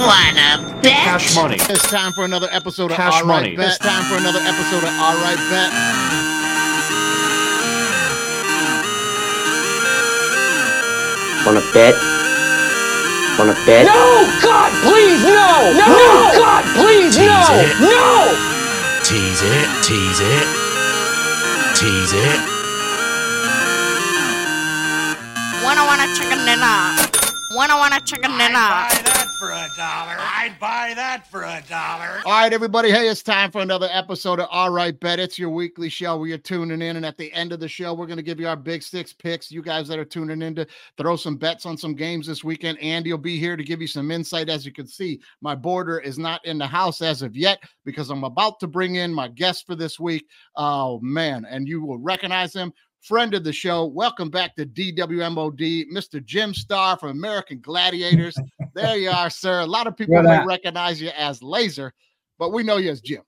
Wanna bet? Cash money. It's time for another episode of Cash All Right money. Bet. It's time for another episode of All Right Bet. Wanna bet? Wanna bet? No! God, please, no! No! no! God, please, no! it. No! Tease it, tease it, tease it. Wanna wanna chicken dinner. Wanna wanna chicken dinner. For a dollar. I'd buy that for a dollar. All right, everybody. Hey, it's time for another episode of All Right Bet. It's your weekly show where you're tuning in. And at the end of the show, we're going to give you our big six picks. You guys that are tuning in to throw some bets on some games this weekend. Andy will be here to give you some insight. As you can see, my border is not in the house as of yet because I'm about to bring in my guest for this week. Oh, man. And you will recognize him. Friend of the show. Welcome back to DWMOD, Mr. Jim Starr from American Gladiators. there you are, sir. A lot of people may recognize you as Laser, but we know you as Jim.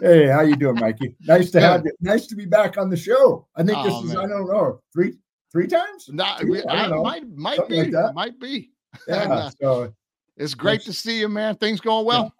Hey, how you doing, Mikey? Nice to have you. Nice to be back on the show. I think this Oh, is man. I don't know three three times. Not, Two? I I, might might Something be like might be. Yeah. And, uh, so It's great to see you, man. Things going well.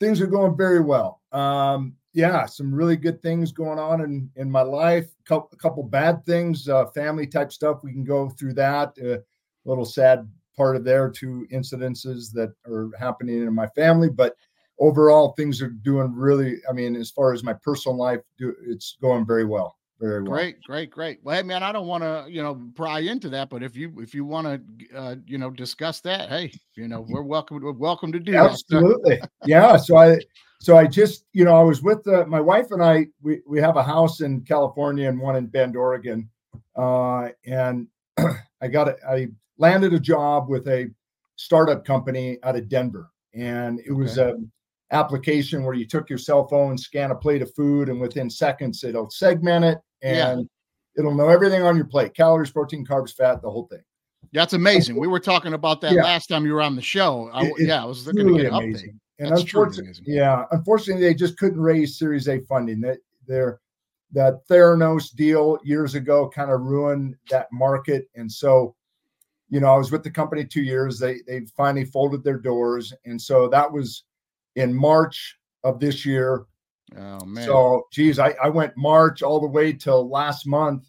things are going very well. Um, yeah, some really good things going on in in my life. Couple, a couple bad things, uh, family type stuff. We can go through that. A little sad part of there, two incidences that are happening in my family, but overall things are doing really. I mean, as far as my personal life, do, it's going very well. Very well. Great, great, great. Well, hey, man, I don't want to, you know, pry into that, but if you if you want to, uh, you know, discuss that, hey, you know, we're welcome. We're welcome to do that. Absolutely. yeah. So I, so I just, you know, I was with uh, my wife and I. We we have a house in California and one in Bend, Oregon, uh, and I got a, I landed a job with a startup company out of Denver, and it was a application where you took your cell phone, scan a plate of food, and within seconds it'll segment it Yeah. and it'll know everything on your plate: calories, protein, carbs, fat, the whole thing. That's amazing. We were talking about that Yeah. last time you were on the show. I, yeah, I was looking to get an update. And That's unfortunately, amazing. yeah, unfortunately, they just couldn't raise Series A funding. That their that Theranos deal years ago kind of ruined that market, and so you know I was with the company two years. They they finally folded their doors, and so that was in March of this year. Oh man. So, geez, I, I went March all the way till last month.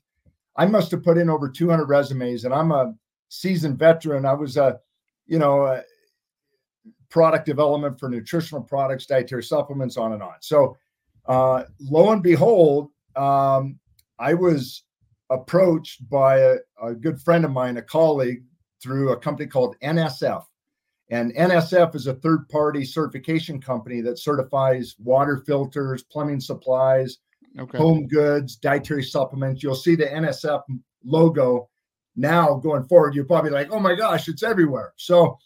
I must have put in over 200 resumes, and I'm a seasoned veteran. I was a, you know, a product development for nutritional products, dietary supplements, on and on. So, uh, lo and behold, um, I was approached by a, a good friend of mine, a colleague, through a company called NSF. And NSF is a third party certification company that certifies water filters, plumbing supplies, okay. home goods, dietary supplements. You'll see the NSF logo now going forward. You're probably like, oh my gosh, it's everywhere. So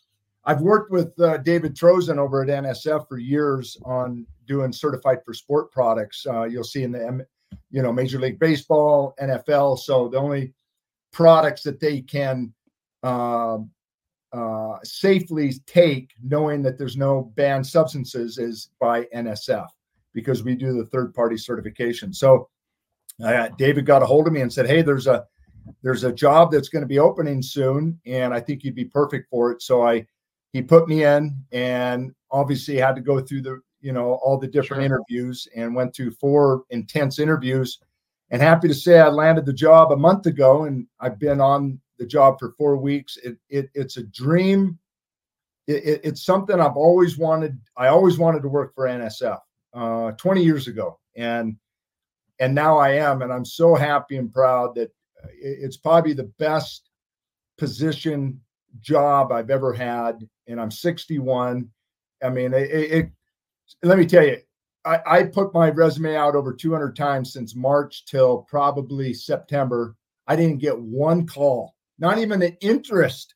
I've worked with uh, David Trozen over at NSF for years on doing certified for sport products. Uh, you'll see in the, you know, Major League Baseball, NFL. So the only products that they can um, uh, safely take, knowing that there's no banned substances, is by NSF because we do the third party certification. So uh, David got a hold of me and said, "Hey, there's a there's a job that's going to be opening soon, and I think you'd be perfect for it." So I he put me in, and obviously had to go through the you know all the different Sure. interviews, and went through four intense interviews. And happy to say I landed the job a month ago, and I've been on the job for four weeks. It, it it's a dream. It, it- it's something I've always wanted. I always wanted to work for NSF uh, 20 years ago, and and now I am, and I'm so happy and proud that uh, it's probably the best position job I've ever had, and I'm 61. I mean, it, it, let me tell you, I, I put my resume out over 200 times since March till probably September. I didn't get one call, not even an interest.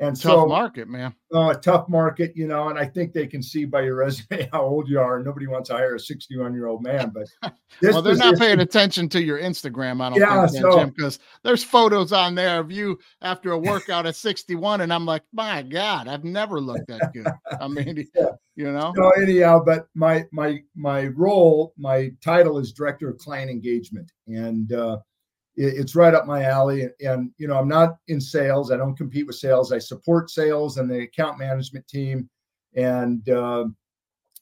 And Tough so, market, man. uh, tough market, you know, and I think they can see by your resume how old you are. Nobody wants to hire a 61 year old man, but well, they're not paying attention to your Instagram, I don't Yeah, think, so- Jim, because there's photos on there of you after a workout at 61, and I'm like, my God, I've never looked that good. I mean, Yeah. you know, So anyhow, but my my my role, my title is director of client engagement, and uh, it's right up my alley. And, and you know, I'm not in sales. I don't compete with sales. I support sales and the account management team. and uh,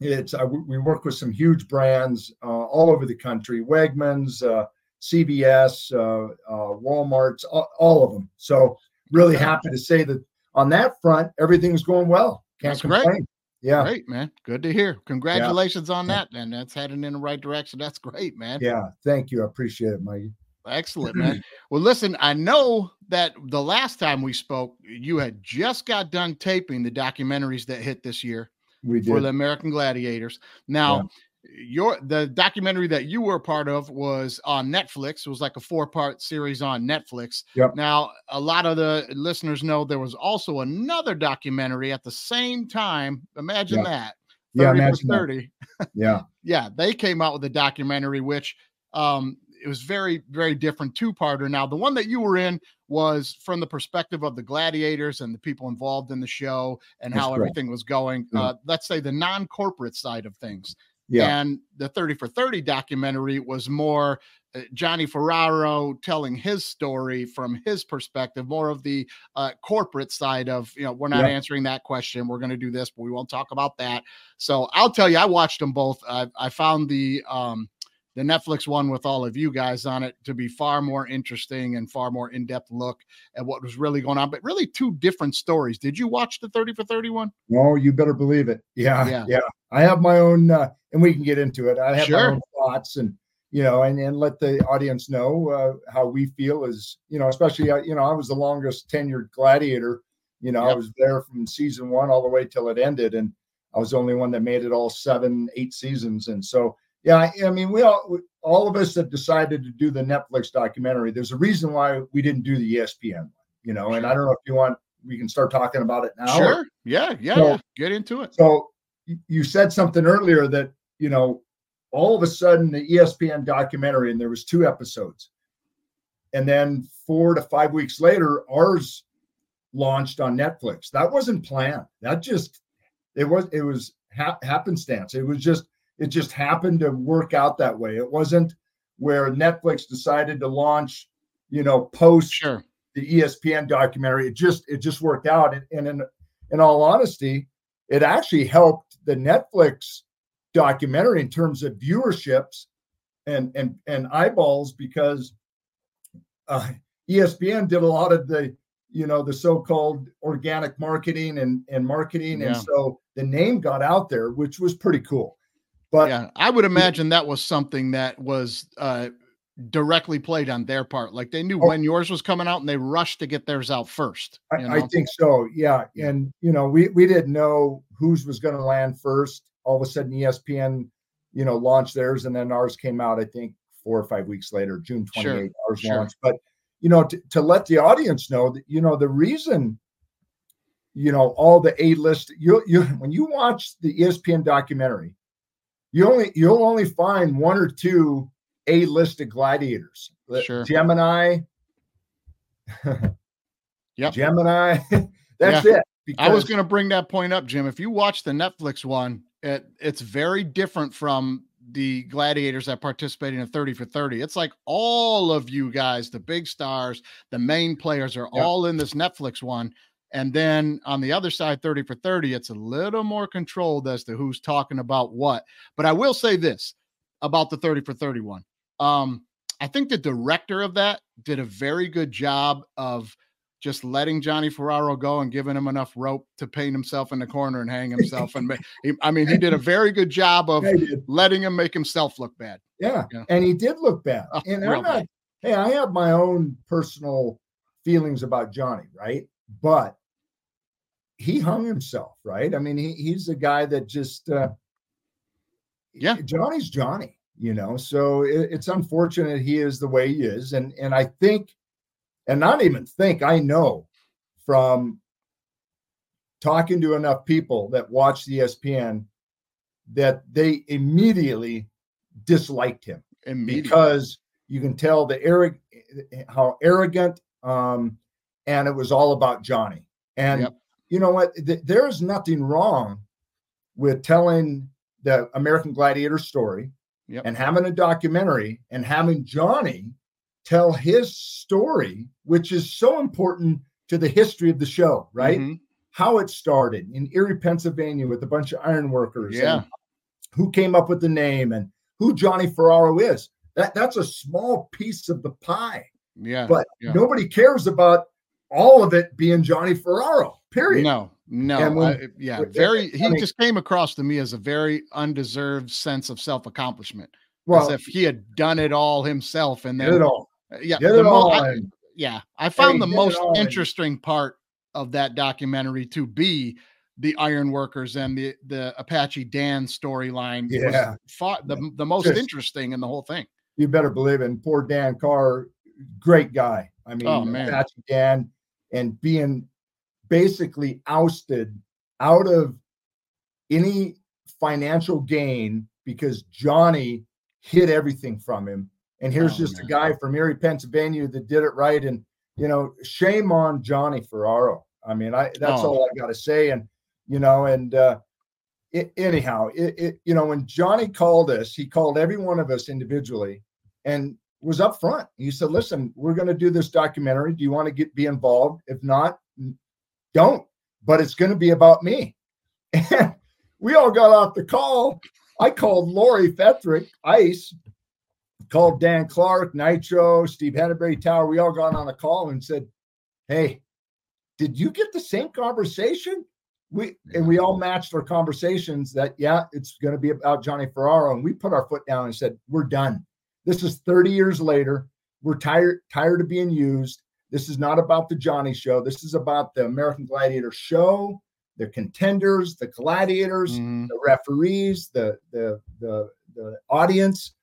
it's uh, we- work with some huge brands uh, all over the country: Wegmans, uh, CVS, uh, uh, Walmart's, all, all of them. So really happy to say that on that front, everything's going well. Can't That's great. complain. Yeah, Great, man. Good to hear. Congratulations on that, man. That's heading in the right direction. That's great, man. yeah. Thank you. I appreciate it, Mike. Excellent, man. Well, listen, I know that the last time we spoke, you had just got done taping the documentaries that hit this year We for the American Gladiators. Now, your the documentary that you were a part of was on Netflix. It was like a four-part series on Netflix. Yep. Now, a lot of the listeners know there was also another documentary at the same time. Imagine Yeah. that. Yeah, 30 for imagine that. 30 Yeah, yeah, they came out with a documentary, which um, it was very, very different two-parter. Now, the one that you were in was from the perspective of the gladiators and the people involved in the show and That's how correct. everything was going. Yeah. Uh, let's say the non-corporate side of things. yeah, And the 30 for 30 documentary was more uh, Johnny Ferraro telling his story from his perspective, more of the uh, corporate side of, you know, we're not Yeah. answering that question. We're going to do this, but we won't talk about that. So I'll tell you, I watched them both. I, I found the, um, the Netflix one with all of you guys on it to be far more interesting and far more in-depth look at what was really going on, but really two different stories. Did you watch the 30 for 31? No, you better believe it. Yeah, Yeah. yeah. I have my own, uh, and we can get into it. I have Sure. my own thoughts, and you know, and and let the audience know uh, how we feel. Is you know, especially uh, you know, I was the longest tenured gladiator. You know, I was there from season one all the way till it ended, and I was the only one that made it all seven, eight seasons. And so, yeah, I, I mean, we all, we- all of us that decided to do the Netflix documentary. There's a reason why we didn't do the ESPN one. You know, and I don't know if you want. We can start talking about it now. or- Sure. Yeah. Yeah. So- yeah. Get into it. so you said something earlier that you know all of a sudden the espn documentary and there was two episodes and then four to five weeks later ours launched on netflix that wasn't planned that just it was it was ha- happenstance it was just it just happened to work out that way it wasn't where netflix decided to launch you know post Sure. the ESPN documentary. It just it just worked out. And, and in in all honesty, it actually helped the Netflix documentary in terms of viewerships and and and eyeballs because uh, ESPN did a lot of the you know the so-called organic marketing and and marketing, and so the name got out there, which was pretty cool. But yeah, I would imagine that was something that was uh directly played on their part. Like they knew Oh. when yours was coming out and they rushed to get theirs out first. I, I think so. Yeah. And, you know, we, we didn't know whose was going to land first. All of a sudden, ESPN, you know, launched theirs and then ours came out, I think, four or five weeks later, June 28th, Sure, ours sure. launched. But, you know, to, to let the audience know that, you know, the reason, you know, all the A list, you, you, when you watch the ESPN documentary, you only, you'll only find one or two A listed gladiators. Sure. Gemini. Yep. Gemini. That's it. I was going to bring that point up, Jim. If you watch the Netflix one, it, it's very different from the gladiators that participated in a 30 for 30. It's like all of you guys, the big stars, the main players are Yeah. all in this Netflix one. And then on the other side, 30 for 30, it's a little more controlled as to who's talking about what. But I will say this about the 30 for 31. Um, I think the director of that did a very good job of just letting Johnny Ferraro go and giving him enough rope to paint himself in the corner and hang himself. And I mean, he did a very good job of letting him make himself look bad. Yeah. Yeah. And he did look bad. Oh, and I'm not, bad. hey, I have my own personal feelings about Johnny, right? But he hung himself, right? I mean, he, he's a guy that just, uh, Yeah. Johnny's Johnny, you know. So it, it's unfortunate he is the way he is. And, and I think, and not even think, I know from talking to enough people that watch the E ESPN that they immediately disliked him Immediately. because you can tell the arrog- how arrogant um and it was all about Johnny. And Yep. you know what? Th- there's nothing wrong with telling the American Gladiator story Yep. and having a documentary and having Johnny tell his story, which is so important to the history of the show, right? Mhm. how it started in Erie, Pennsylvania, with a bunch of ironworkers. and Yeah. who came up with the name and who Johnny Ferraro is. That that's a small piece of the pie, Yeah. but yeah. nobody cares about all of it being Johnny Ferraro. Period. No, no, when- I- yeah, very. I He mean- just came across to me as a very undeserved sense of self accomplishment, well, as if he had done it all himself. And did then, it all. Uh, yeah, Did the it mo- all. I- yeah, I found he the most interesting part of that documentary to be the ironworkers and the the Apache Dan storyline. Yeah. far, the the most Just- interesting in the whole thing. you better believe it. And poor Dan Carr, great guy. I mean, Oh, man. Apache Dan, and being basically ousted out of any financial gain because Johnny hid everything from him. And here's Oh, just man. a guy from Erie, Pennsylvania that did it right. And, you know, shame on Johnny Ferraro. I mean, I that's Oh. all I got to say. And, you know, and, uh, it, anyhow, it, it, you know, when Johnny called us, he called every one of us individually and was up front. He said, "Listen, we're going to do this documentary. Do you want to get be involved? If not, don't. But it's going to be about me." And we all got off the call. I called Lori Fetrick, Ice, called Dan Clark, Nitro, Steve Henneberry Tower. We all got on a call and said, "Hey, did you get the same conversation?" We and we all matched our conversations that yeah, it's going to be about Johnny Ferraro, and we put our foot down and said, "We're done." This is 30 years later. We're tired tired of being used. This is not about the Johnny show. This is about the American Gladiator show, the contenders, the gladiators, Mhm. the referees, the the the the audience.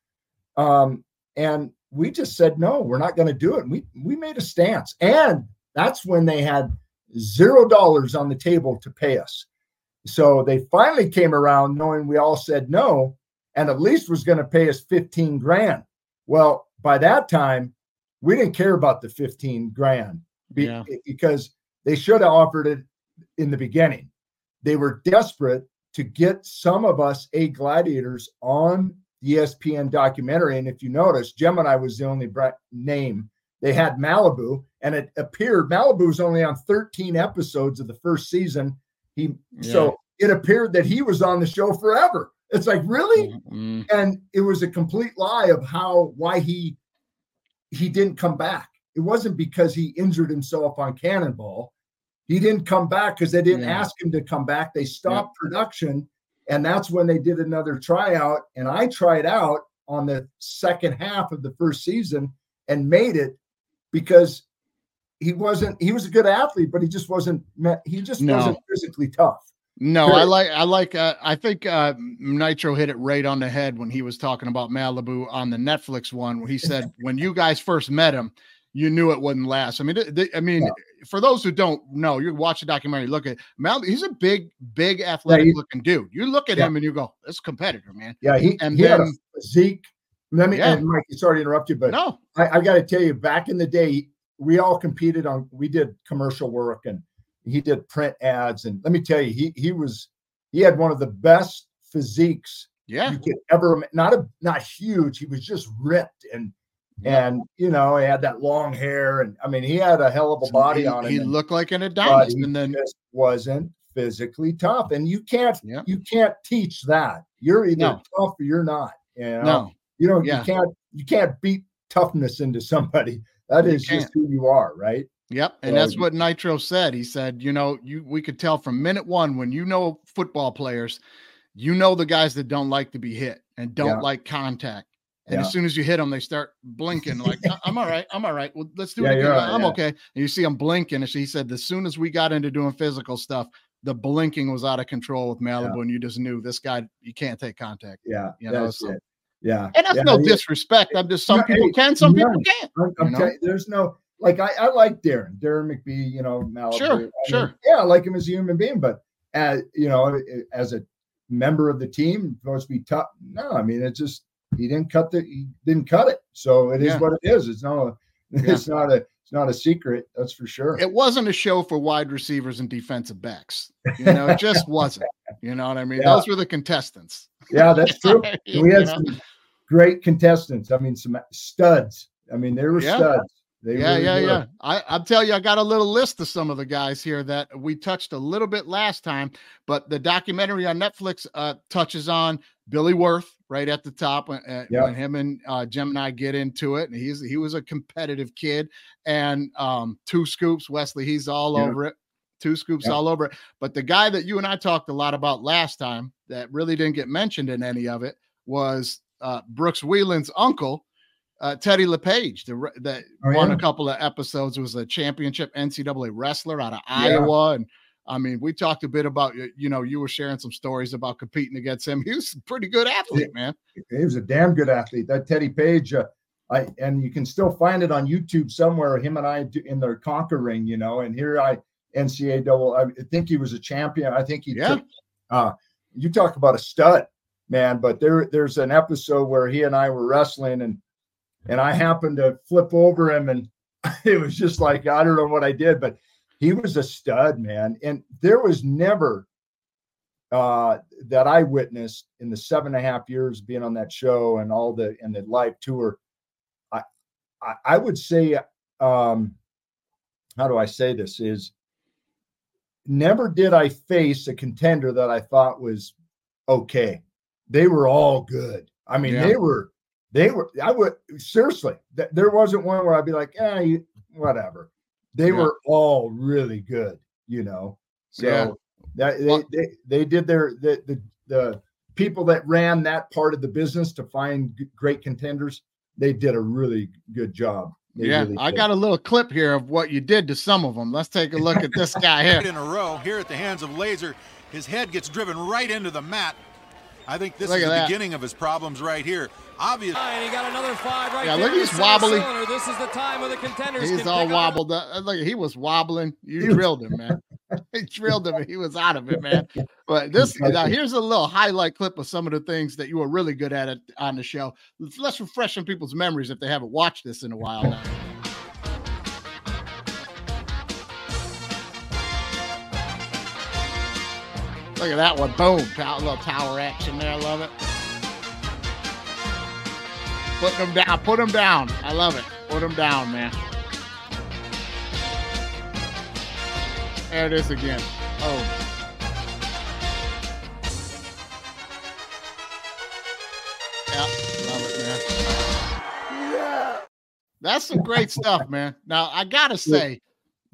Um, and we just said no, we're not going to do it. And we we made a stance. And that's when they had zero dollars on the table to pay us. So they finally came around knowing we all said no, and at least was going to pay us 15 grand. Well, by that time, we didn't care about the 15 grand be- Yeah. because they should have offered it in the beginning. They were desperate to get some of us A gladiators on the ESPN documentary. And if you notice, Gemini was the only bra- name. They had Malibu, and it appeared Malibu was only on 13 episodes of the first season. He so it appeared that he was on the show forever. It's like, really? Mhm. and it was a complete lie of how why he he didn't come back it wasn't because he injured himself on cannonball he didn't come back because they didn't Yeah. ask him to come back they stopped production and that's when they did another tryout and i tried out on the second half of the first season and made it because he wasn't he was a good athlete but he just wasn't he just No. wasn't physically tough No. I like I like uh, I think uh Nitro hit it right on the head when he was talking about Malibu on the Netflix one where he said when you guys first met him you knew it wouldn't last. I mean th- th- I mean for those who don't know, you watch the documentary, look at Malibu, he's a big big athletic he- looking dude. You look at Yeah. him and you go, "This competitor, man." yeah he, And he then- Zeke. let me Yeah. and mike sorry to interrupt you but No. I, I got to tell you, back in the day, we all competed on. We did commercial work, and he did print ads. And let me tell you, he he was he had one of the best physiques Yeah. you could ever. Not a not huge. He was just ripped and and you know he had that long hair, and I mean he had a hell of a body he, on him. he looked like an Adonis and then just wasn't physically tough, and you can't Yeah. you can't teach that. You're either No. tough or you're not. You know? no. you know Yeah. you can't you can't beat toughness into somebody That is just who you are right Yep, and So that's what Nitro said. He said, you know, you we could tell from minute one when you know football players, you know the guys that don't like to be hit and don't Yeah. like contact. And Yeah. as soon as you hit them, they start blinking like, "I- "I'm all right, I'm all right. Well, let's do Yeah, it again. right, I'm okay." And you see them blinking. And he said, as soon as we got into doing physical stuff, the blinking was out of control with Malibu, and you just knew this guy, you can't take contact. yeah You know, so- yeah And that's no disrespect. I'm just some No, people hey, can, some people can't. You know? there's no like I, I like Deron Deron McBee you know Malibu. Sure, I mean, sure. yeah I like him as a human being but as you know as a member of the team supposed to be tough no I mean it's just he didn't cut the he didn't cut it so it is Yeah. what it is it's not a Yeah. it's not a it's not a secret that's for sure it wasn't a show for wide receivers and defensive backs. You know, it just wasn't. You know what I mean? Yeah. Those were the contestants. yeah that's true we had some great contestants. I mean, some studs. I mean, they were studs. They yeah, really yeah, were. yeah. I, I'll tell you, I got a little list of some of the guys here that we touched a little bit last time, but the documentary on Netflix uh, touches on Billy Worth right at the top when, uh, Yeah. when him and uh, Gemini get into it. And he's he was a competitive kid, and um, two scoops, Wesley, he's all over it. Two scoops all over it. But the guy that you and I talked a lot about last time that really didn't get mentioned in any of it was uh, Brooks Wheelan's uncle, uh, Teddy LePage, that Oh, won a couple of episodes. Was a championship NCAA wrestler out of Yeah. Iowa, and I mean, we talked a bit about you. Know, you were sharing some stories about competing against him. He was a pretty good athlete, man. he was a damn good athlete. That Teddy Page, uh, I and you can still find it on YouTube somewhere. Him and I do, in the conquer ring, you know. And here I NCAA double. I think he was a champion. I think he. Yeah. Took, uh, you talk about a stud, man. But there, there's an episode where he and I were wrestling, and and I happened to flip over him, and it was just like I don't know what I did, but he was a stud, man. And there was never uh, that I witnessed in the seven and a half years being on that show and all the and the live tour, I I, I would say, um, how do I say this? Is never did I face a contender that I thought was okay. They were all good. I mean, Yeah. they were they were. I would seriously. th- There wasn't one where I'd be like, eh, you- whatever. They Yeah. were all really good. You know. So Yeah. that they, Well- they they did their the, the the people that ran that part of the business to find g- great contenders. They did a really good job. They yeah, really I got a little clip here of what you did to some of them. Let's take a look at this guy here. in a row here at the hands of Laser. His head gets driven right into the mat. I think this Look is the that. beginning of his problems right here. Obviously, And he got another five right Yeah, there look, in he's wobbly. cylinder. This is the time where the contenders He's all pick up wobbled up. Uh, Look, he was wobbling. You He drilled him, man. he drilled him. and He was out of it, man. But this now here's a little highlight clip of some of the things that you were really good at it on the show. Let's, let's refresh some people's memories if they haven't watched this in a while now. Look at that one. Boom. Pow- little tower action there. I love it. Put them down. Put them down. I love it. Put them down, man. There it is again. Oh. Yep, love it, man. Yeah. That's some great stuff, man. Now I gotta say,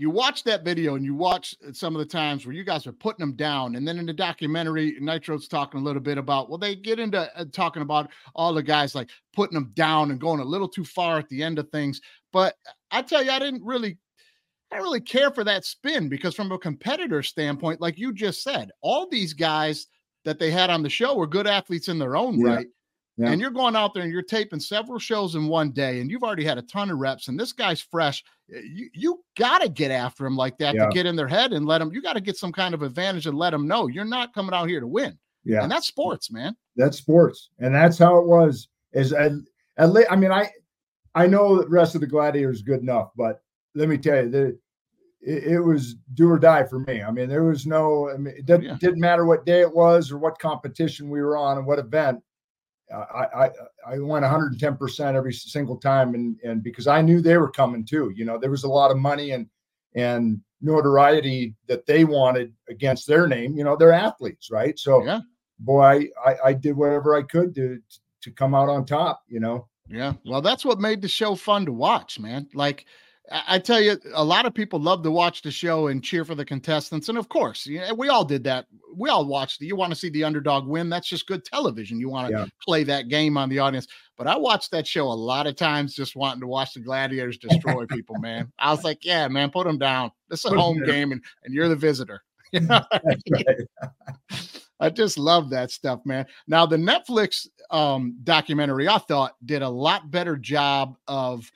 you watch that video and you watch some of the times where you guys are putting them down, and then in the documentary, Nitro's talking a little bit about well, they get into uh, talking about all the guys like putting them down and going a little too far at the end of things. But I tell you, I didn't really I didn't really care for that spin because from a competitor standpoint, like you just said, all these guys that they had on the show were good athletes in their own Yeah. right. Yeah. And you're going out there and you're taping several shows in one day, and you've already had a ton of reps, and this guy's fresh. Uh, You you got to get after him like that Yeah. to get in their head and let them. You got to get some kind of advantage and let them know you're not coming out here to win. Yeah. And that's sports, man. that's sports and that's how it was is at, at le- i mean i i know the rest of the gladiators is good enough but let me tell you that it, it was do or die for me i mean there was no i mean it didn't, Yeah. didn't matter what day it was or what competition we were on and what event I, I I went 110 percent every single time, and and because I knew they were coming too. You know, there was a lot of money and and notoriety that they wanted against their name. You know, they're athletes, right? So Yeah. boy, I, I did whatever I could to to come out on top. You know, Yeah. Well, that's what made the show fun to watch, man. Like I tell you, a lot of people love to watch the show and cheer for the contestants. And of course, yeah, we all did that. We all watched. it. You want to see the underdog win. That's just good television. You want to Yeah. play that game on the audience. But I watched that show a lot of times just wanting to watch the gladiators destroy people, man. I was like, yeah, man, put them down. This is a home game and, and you're the visitor. You know? I just love that stuff, man. Now the Netflix um documentary I thought did a lot better job of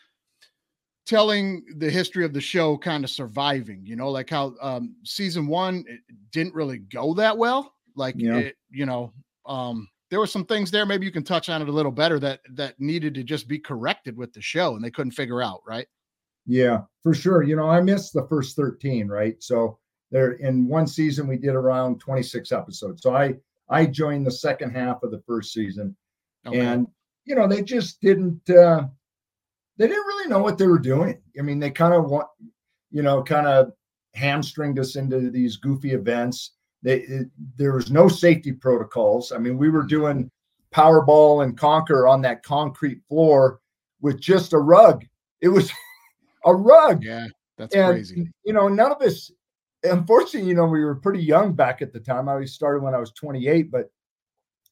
telling the history of the show kind of surviving, you know, like how um season 1 it didn't really go that well. Like Yeah. it, you know, um there were some things there maybe you can touch on it a little better that that needed to just be corrected with the show and they couldn't figure out, right? Yeah, for sure. You know, I missed the first 13, right? So there in one season we did around 26 episodes. So I I joined the second half of the first season Okay. and you know, they just didn't uh they didn't really know what they were doing. I mean, they kind of want, you know, kind of hamstringed us into these goofy events. They it, there was no safety protocols. I mean, we were mm-hmm. doing Powerball and Conquer on that concrete floor with just a rug. It was a rug. Yeah, that's and crazy. you know, none of us. Unfortunately, you know, we were pretty young back at the time. I started when I was 28, but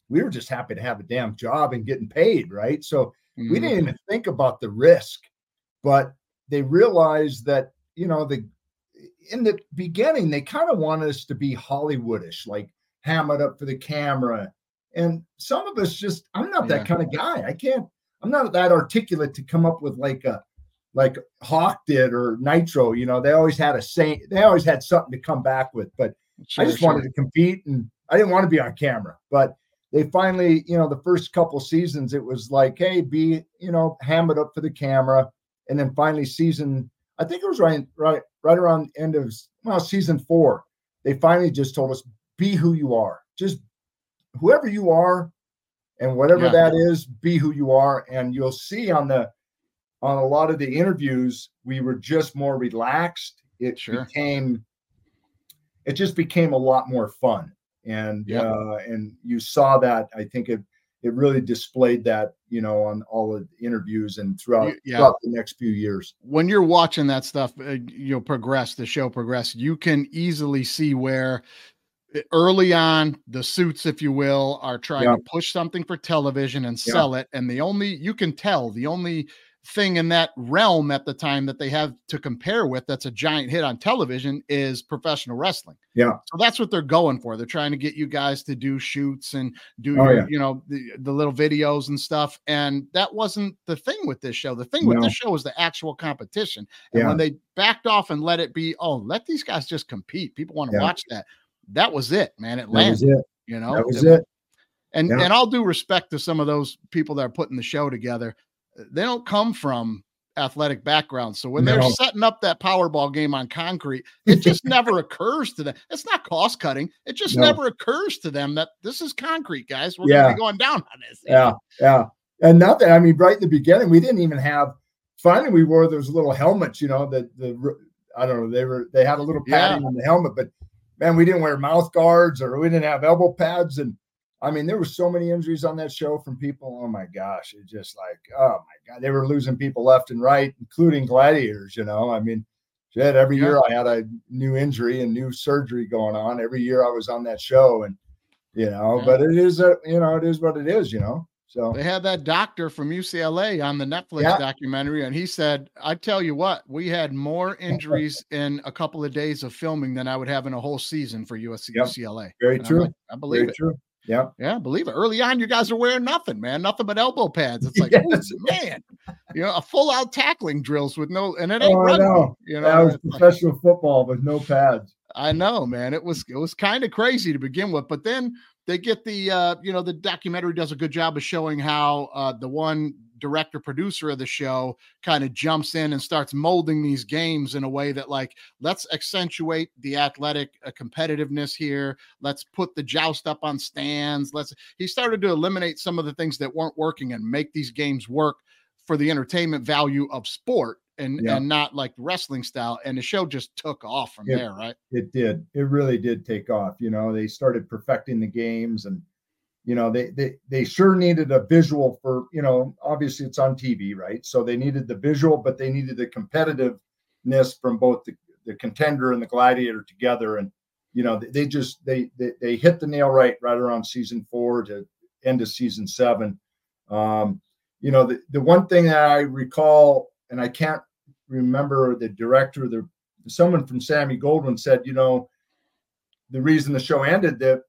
we were just happy to have a damn job and getting paid, right? So we Mhm. didn't even think about the risk. But they realized that, you know, the in the beginning, they kind of wanted us to be Hollywoodish, like hammered up for the camera. And some of us just, I'm not Yeah. that kind of guy. I can't, I'm not that articulate to come up with like a like Hawk did or Nitro. You know, they always had a say, they always had something to come back with. But Sure, I just sure. wanted to compete and I didn't want to be on camera. But they finally, you know, the first couple seasons, it was like, hey, be, you know, ham it up for the camera. And then finally, season, I think it was right, right, right around the end of well, season four, they finally just told us, be who you are. Just whoever you are, and whatever Yeah. that is, be who you are. And you'll see on the on a lot of the interviews, we were just more relaxed. It Sure. became it just became a lot more fun. And uh and you saw that. I think it it really displayed that, you know, on all of the interviews and throughout, yeah. throughout the next few years. when you're watching that stuff, uh, you'll progress, the show progress. You can easily see where early on the suits, if you will, are trying Yeah. to push something for television and Yeah. sell it. And the only you can tell the only thing in that realm at the time that they have to compare with that's a giant hit on television is professional wrestling. Yeah. So that's what they're going for. They're trying to get you guys to do shoots and do Oh, your, yeah. you know the, the little videos and stuff. And that wasn't the thing with this show. The thing with No. this show was the actual competition. And Yeah. when they backed off and let it be, oh, let these guys just compete. People want to Yeah. watch that. That was it, man. It That landed. was it. You know, That was it. and Yeah. and I'll do respect to some of those people that are putting the show together. They don't come from athletic backgrounds. So when they're setting up that Powerball game on concrete, it just never occurs to them. It's not cost cutting. It just No. never occurs to them that this is concrete, guys. We're gonna be going down on this. Yeah, know? yeah. And nothing. I mean, right in the beginning, we didn't even have. Finally, we wore those little helmets. You know, that the I don't know. They were they had a little Yeah. padding on the helmet, but man, we didn't wear mouth guards or we didn't have elbow pads. And I mean, there were so many injuries on that show from people. Oh my gosh, it's just like oh my god, they were losing people left and right, including gladiators. You know, I mean. Shit, every Yeah. year I had a new injury and new surgery going on. Every year I was on that show, and you know, Yeah. but it is a you know, it is what it is, you know. So They had that doctor from UCLA on the Netflix Yeah. documentary, and he said, I tell you what, we had more injuries in a couple of days of filming than I would have in a whole season for USC Yep. UCLA. very And true. like, I believe Very it. true. Yeah. Yeah, believe it. Early on, you guys are wearing nothing, man. Nothing but elbow pads. It's like, Yes. Man, you know, a full out tackling drills with no, and it ain't Oh, rugby. know. You know, That was it's like- professional football with no pads. I know, man. It was it was kind of crazy to begin with, but then they get the uh, you know, the documentary does a good job of showing how uh the one director producer of the show kind of jumps in and starts molding these games in a way that like let's accentuate the athletic uh, competitiveness here let's put the joust up on stands let's he started to eliminate some of the things that weren't working and make these games work for the entertainment value of sport and Yeah. and not like wrestling style and the show just took off from Yeah. there right It did. It really did take off. You know, they started perfecting the games and you know, they they they sure needed a visual for, you know, obviously it's on TV, right? So they needed the visual, but they needed the competitiveness from both the, the contender and the gladiator together. And you know, they, just they, they they hit the nail right right around season four to end of season seven. Um, you know, the, the one thing that I recall, and I can't remember the director, the someone from Sammy Goldwyn said, you know, the reason the show ended that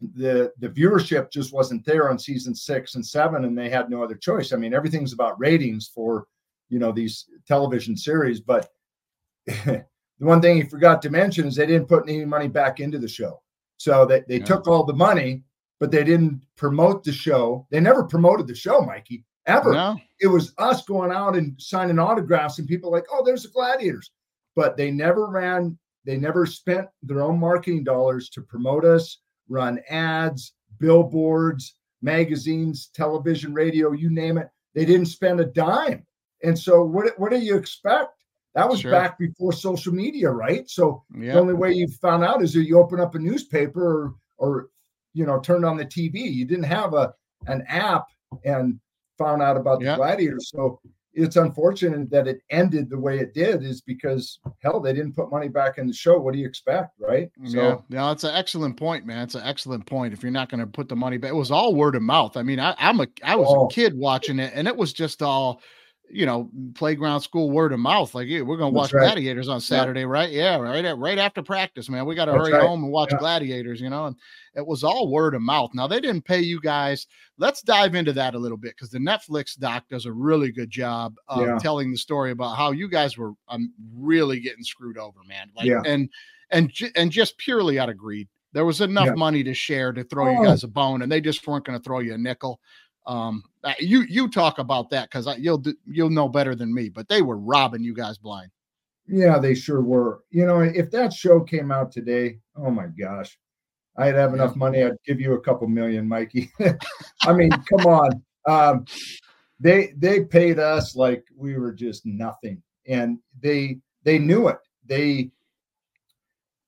the the viewership just wasn't there on season six and seven, and they had no other choice. I mean, everything's about ratings for you know these television series, but the one thing he forgot to mention is they didn't put any money back into the show. So they, they Yeah. took all the money, but they didn't promote the show. They never promoted the show, Mikey, ever no it was us going out and signing autographs and people like, oh, there's the gladiators. But they never ran, they never spent their own marketing dollars to promote us, run ads, billboards, magazines, television, radio, you name it. They didn't spend a dime. And so what what do you expect? That was Sure. back before social media, right? So the only way you found out is that you open up a newspaper or, or you know turned on the TV. You didn't have a an app and found out about the Yeah. gladiators. So it's unfortunate that it ended the way it did, is because hell, they didn't put money back in the show. What do you expect, right? Mm, so yeah, no, it's an excellent point, man. It's an excellent point. If you're not going to put the money back, it was all word of mouth. I mean, I, I'm a, I was Oh. a kid watching it, and it was just all, you know, playground school word of mouth. Like, yeah, we're going to That's watch right. Gladiators on Saturday, right? Yeah, right, at, right after practice, man. We got to hurry right. home and watch Yeah. Gladiators, you know. And it was all word of mouth. Now they didn't pay you guys. Let's dive into that a little bit because the Netflix doc does a really good job of Yeah. telling the story about how you guys were um, really getting screwed over, man. Like, Yeah. and and and just purely out of greed. There was enough Yeah. money to share to throw you Oh. guys a bone, and they just weren't going to throw you a nickel. Um, uh, you you talk about that because you'll you'll know better than me. But they were robbing you guys blind. Yeah, they sure were. You know, if that show came out today, oh my gosh, I'd have enough money. I'd give you a couple million, Mikey. I mean, come on. Um, they they paid us like we were just nothing, and they they knew it. They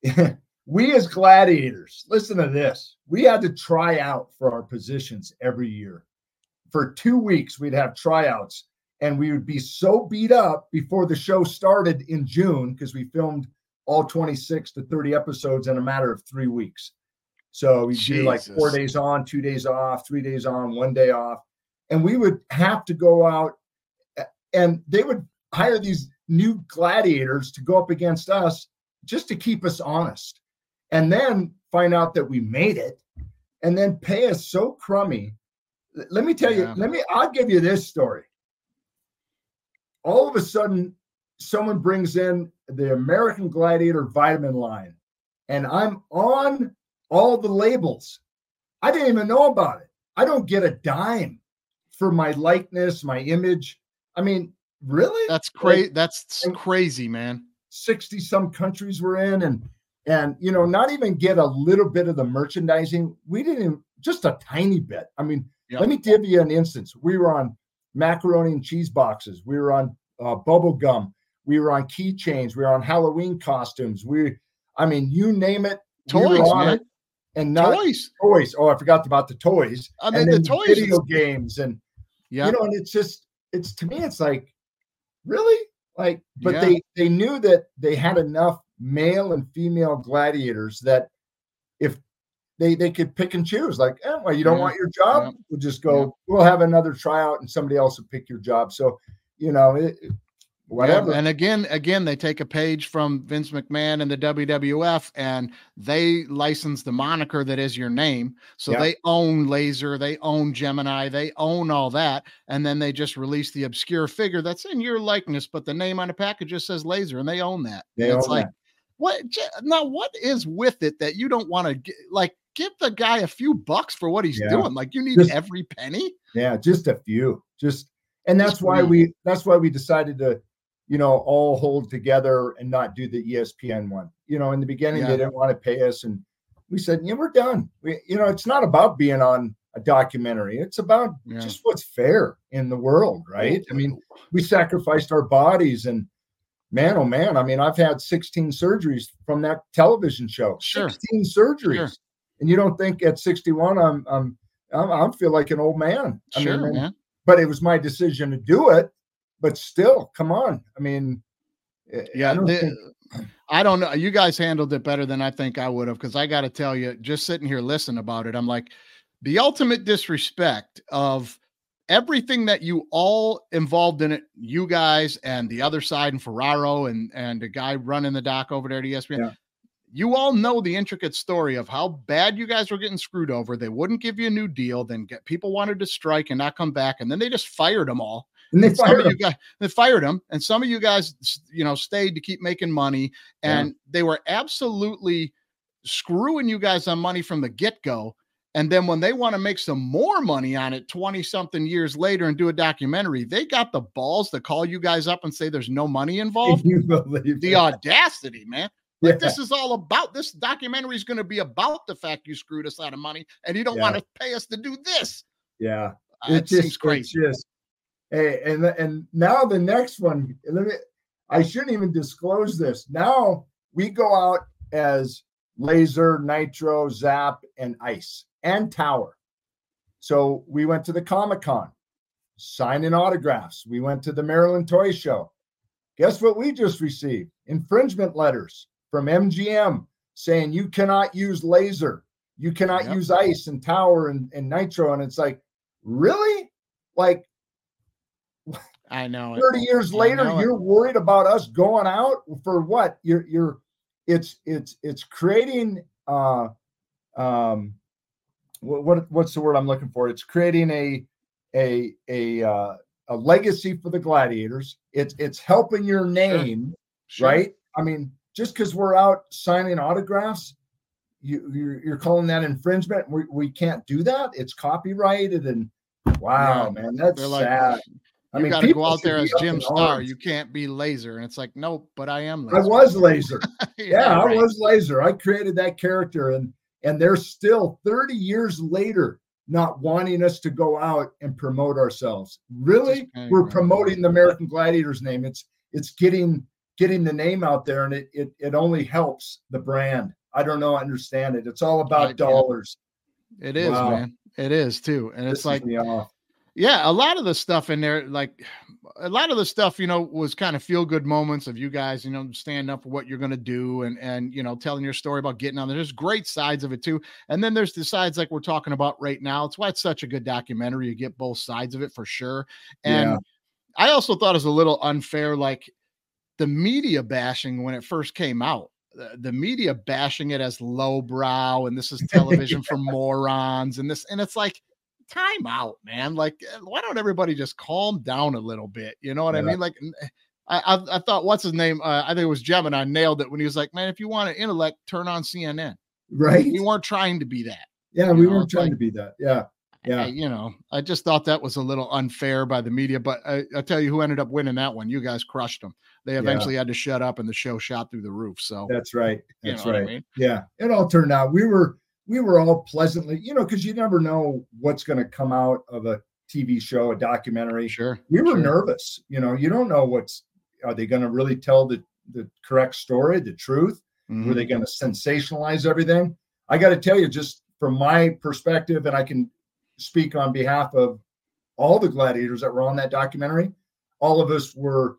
we as gladiators, listen to this. We had to try out for our positions every year. For two weeks, we'd have tryouts and we would be so beat up before the show started in June because we filmed all 26 to 30 episodes in a matter of three weeks. So we'd do like four days on, two days off, three days on, one day off. And we would have to go out and they would hire these new gladiators to go up against us just to keep us honest. And then find out that we made it and then pay us so crummy. Let me tell Yeah. you, let me, I'll give you this story all of a sudden someone brings in the American Gladiator vitamin line and I'm on all the labels. I didn't even know about it. I don't get a dime for my likeness, my image. I mean, really? That's crazy. That's crazy, man. 60 some countries we're in and and you know not even get a little bit of the merchandising we didn't even, just a tiny bit i mean Yep. let me give you an instance we were on macaroni and cheese boxes we were on uh, bubble gum we were on keychains we were on halloween costumes we i mean you name it Toys, on man. it. and not Toys. toys oh i forgot about the toys I mean, and the toys. video games and Yeah. you know and it's just it's to me it's like really like but Yeah. they they knew that they had enough male and female gladiators that they they could pick and choose like eh, well you don't Yeah. want your job Yeah. we'll just go we'll have another tryout and somebody else will pick your job so you know it, whatever Yeah, And again, again, they take a page from Vince McMahon and the WWF, and they license the moniker that is your name. So Yeah. they own Laser, they own Gemini, they own all that, and then they just release the obscure figure that's in your likeness, but the name on the package just says Laser, and they own that. They And it's own like, that. what? Now, what is with it that you don't want to like? Give the guy a few bucks for what he's Yeah. doing. Like you need Just- every penny. Yeah, just a few. Just and that's Just why greed. we that's why we decided to, you know, all hold together and not do the ESPN one. You know, in the beginning Yeah. they didn't want to pay us and we said, "Yeah, we're done." We you know, it's not about being on a documentary. It's about Yeah. just what's fair in the world, right? I mean, we sacrificed our bodies and man oh man, I mean, I've had 16 surgeries from that television show. Sure. 16 surgeries. Sure. And you don't think at 61 I'm I'm I'm, I feel like an old man. I sure, mean, man. but it was my decision to do it. But still, come on. I mean, eh, I Yeah, don't the- think- I don't know. You guys handled it better than I think I would have because I got to tell you, just sitting here listening about it, I'm like, the ultimate disrespect of everything that you all involved in it, you guys and the other side and Ferraro and and the guy running the dock over there at ESPN. Yeah. You all know the intricate story of how bad you guys were getting screwed over. They wouldn't give you a new deal. Then get people wanted to strike and not come back, and then they just fired them all and they and fired you guys they fired him and some of you guys you know stayed to keep making money Yeah. and they were absolutely screwing you guys on money from the get-go and then when they want to make some more money on it 20 something years later and do a documentary they got the balls to call you guys up and say there's no money involved the it? audacity man like Yeah. this is all about this documentary is going to be about the fact you screwed us out of money and you don't Yeah. want to pay us to do this yeah. Uh, it just, seems crazy just, Hey, and and now the next one. Let me. I shouldn't even disclose this. Now we go out as Laser, Nitro, Zap, and Ice and Tower. So we went to the Comic Con, signing autographs. We went to the Maryland Toy Show. Guess what we just received? Infringement letters from MGM saying you cannot use laser, you cannot Yep. use ice and tower and, and nitro. And it's like, really? Like I know. it. 30 years I later, you're worried about us going out for what? You're you're it's it's it's creating uh um what, what what's the word I'm looking for? It's creating a a a uh, a legacy for the gladiators. It's it's helping your name, Sure. right? I mean, just because we're out signing autographs, you you're, you're calling that infringement. We, we can't do that. It's copyrighted and wow, Yeah, man, that's like, sad. I you mean, got to people go out there as Jim Starr. You can't be laser. And it's like, nope, but I am I was laser. Yeah, I right. was laser. I created that character, and and they're still 30 years later not wanting us to go out and promote ourselves. Really, we're promoting the American Gladiators name. It's it's getting getting the name out there, and it it it only helps the brand. I don't know, I understand it. It's all about dollars. It is, Wow. man. It is too. And it's like, yeah, a lot of the stuff in there, like a lot of the stuff, you know, was kind of feel good moments of you guys, you know, standing up for what you're going to do and, and, you know, telling your story about getting on there. There's great sides of it too. And then there's the sides like we're talking about right now. It's why it's such a good documentary. You get both sides of it for sure. And Yeah. I also thought it was a little unfair, like the media bashing when it first came out. The, the media bashing it as lowbrow and this is television for morons and this and it's like time out man like eh, why don't everybody just calm down a little bit you know what i mean like I I thought what's his name uh, i think it was gemini nailed it when he was like man if you want an intellect turn on cnn Right? we weren't trying to be that Yeah, we know, weren't it's trying like- to be that. Yeah. I- Yeah. you know i just thought that was a little unfair by the media but I, i tell you who ended up winning that one you guys crushed them they Yeah. eventually had to shut up and the show shot through the roof so That's right. you That's know right. I mean? Yeah, it all turned out. We were we were all pleasantly, you know, because you never know what's going to come out of a TV show, a documentary. sure We were sure. nervous. You know, you don't know what's are they going to really tell the the correct story, the truth? Were Mhm. they going to sensationalize everything? I got to tell you, just from my perspective, and I can speak on behalf of all the gladiators that were on that documentary. All of us were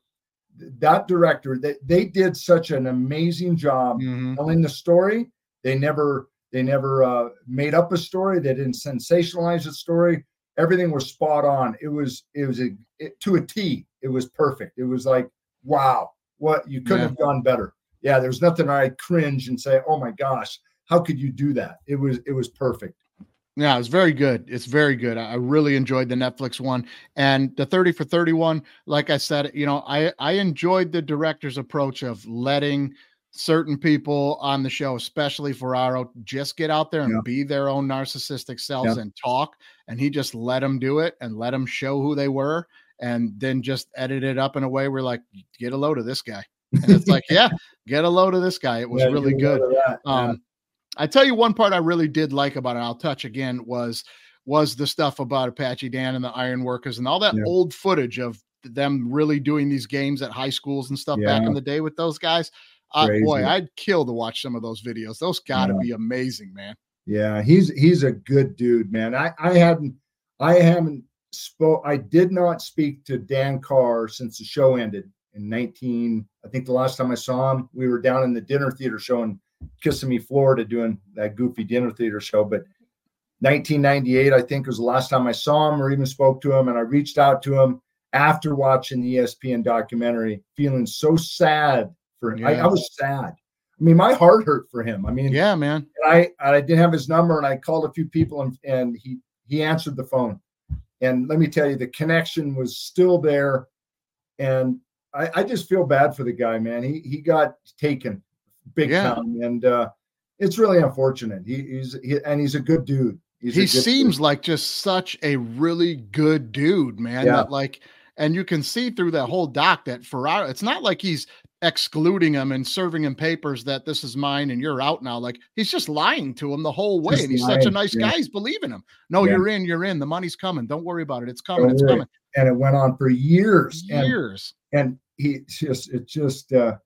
that director. That they did such an amazing job Mhm. telling the story. They never they never uh, made up a story. They didn't sensationalize the story. Everything was spot on. It was it was a it, to a T. It was perfect. It was like wow, what you couldn't Yeah. have done better. Yeah, there's nothing I cringe and say, oh my gosh, how could you do that? It was it was perfect. Yeah, it's very good. It's very good. I really enjoyed the Netflix one and the 30 for 31. Like I said, you know, I I enjoyed the director's approach of letting certain people on the show, especially Ferraro, just get out there and Yeah. be their own narcissistic selves Yeah. and talk. And he just let them do it and let them show who they were, and then just edit it up in a way where like get a load of this guy. And it's like, yeah, get a load of this guy. It was Yeah, really good. Um, I tell you one part I really did like about it. I'll touch again was was the stuff about Apache Dan and the Iron Workers and all that Yeah. old footage of them really doing these games at high schools and stuff back in the day with those guys. Uh, boy, I'd kill to watch some of those videos. Those got to Yeah. be amazing, man. Yeah, he's he's a good dude, man. I I hadn't I haven't spoke I did not speak to Dan Carr since the show ended in 19 I think the last time I saw him we were down in the dinner theater show in Kissimmee, Florida doing that goofy dinner theater show but 1998 I think was the last time I saw him or even spoke to him and I reached out to him after watching the ESPN documentary feeling so sad for him. I, Yeah. I was sad. I mean my heart hurt for him. I mean Yeah, man. and I I didn't have his number, and I called a few people, and and he he answered the phone. And let me tell you, the connection was still there, and I, I just feel bad for the guy, man. He he got taken big Yeah. time, and uh, it's really unfortunate. He, he's he, and he's a good dude. He's he good dude. seems like just such a really good dude, man. Yeah. That like, and you can see through that whole doc that Ferraro. It's not like he's excluding him and serving him papers that this is mine and you're out now. Like he's just lying to him the whole way, Just and he's such a nice yeah. guy. He's believing him. No, Yeah. you're in. You're in. The money's coming. Don't worry about it. It's coming. It's coming. and it went on for years. And Years. and he just it just uh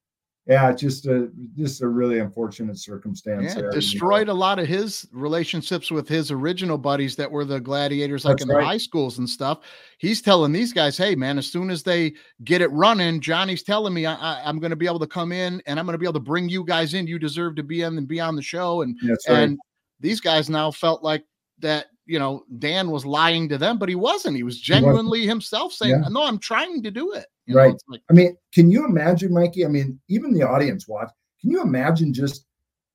yeah just a just a really unfortunate circumstance Yeah, destroyed a lot of his relationships with his original buddies that were the gladiators, like That's in the high schools and stuff. He's telling these guys, "Hey, man, as soon as they get it running, Johnny's telling me I, I'm going to be able to come in and I'm going to be able to bring you guys in. You deserve to be in and be on the show." And that's right and these guys now felt like that. You know, Dan was lying to them, but he wasn't. He was wasn't. genuinely himself saying, Yeah. "No, I'm trying to do it." You Right. it's like, i mean can you imagine mikey i mean even the audience watch can you imagine just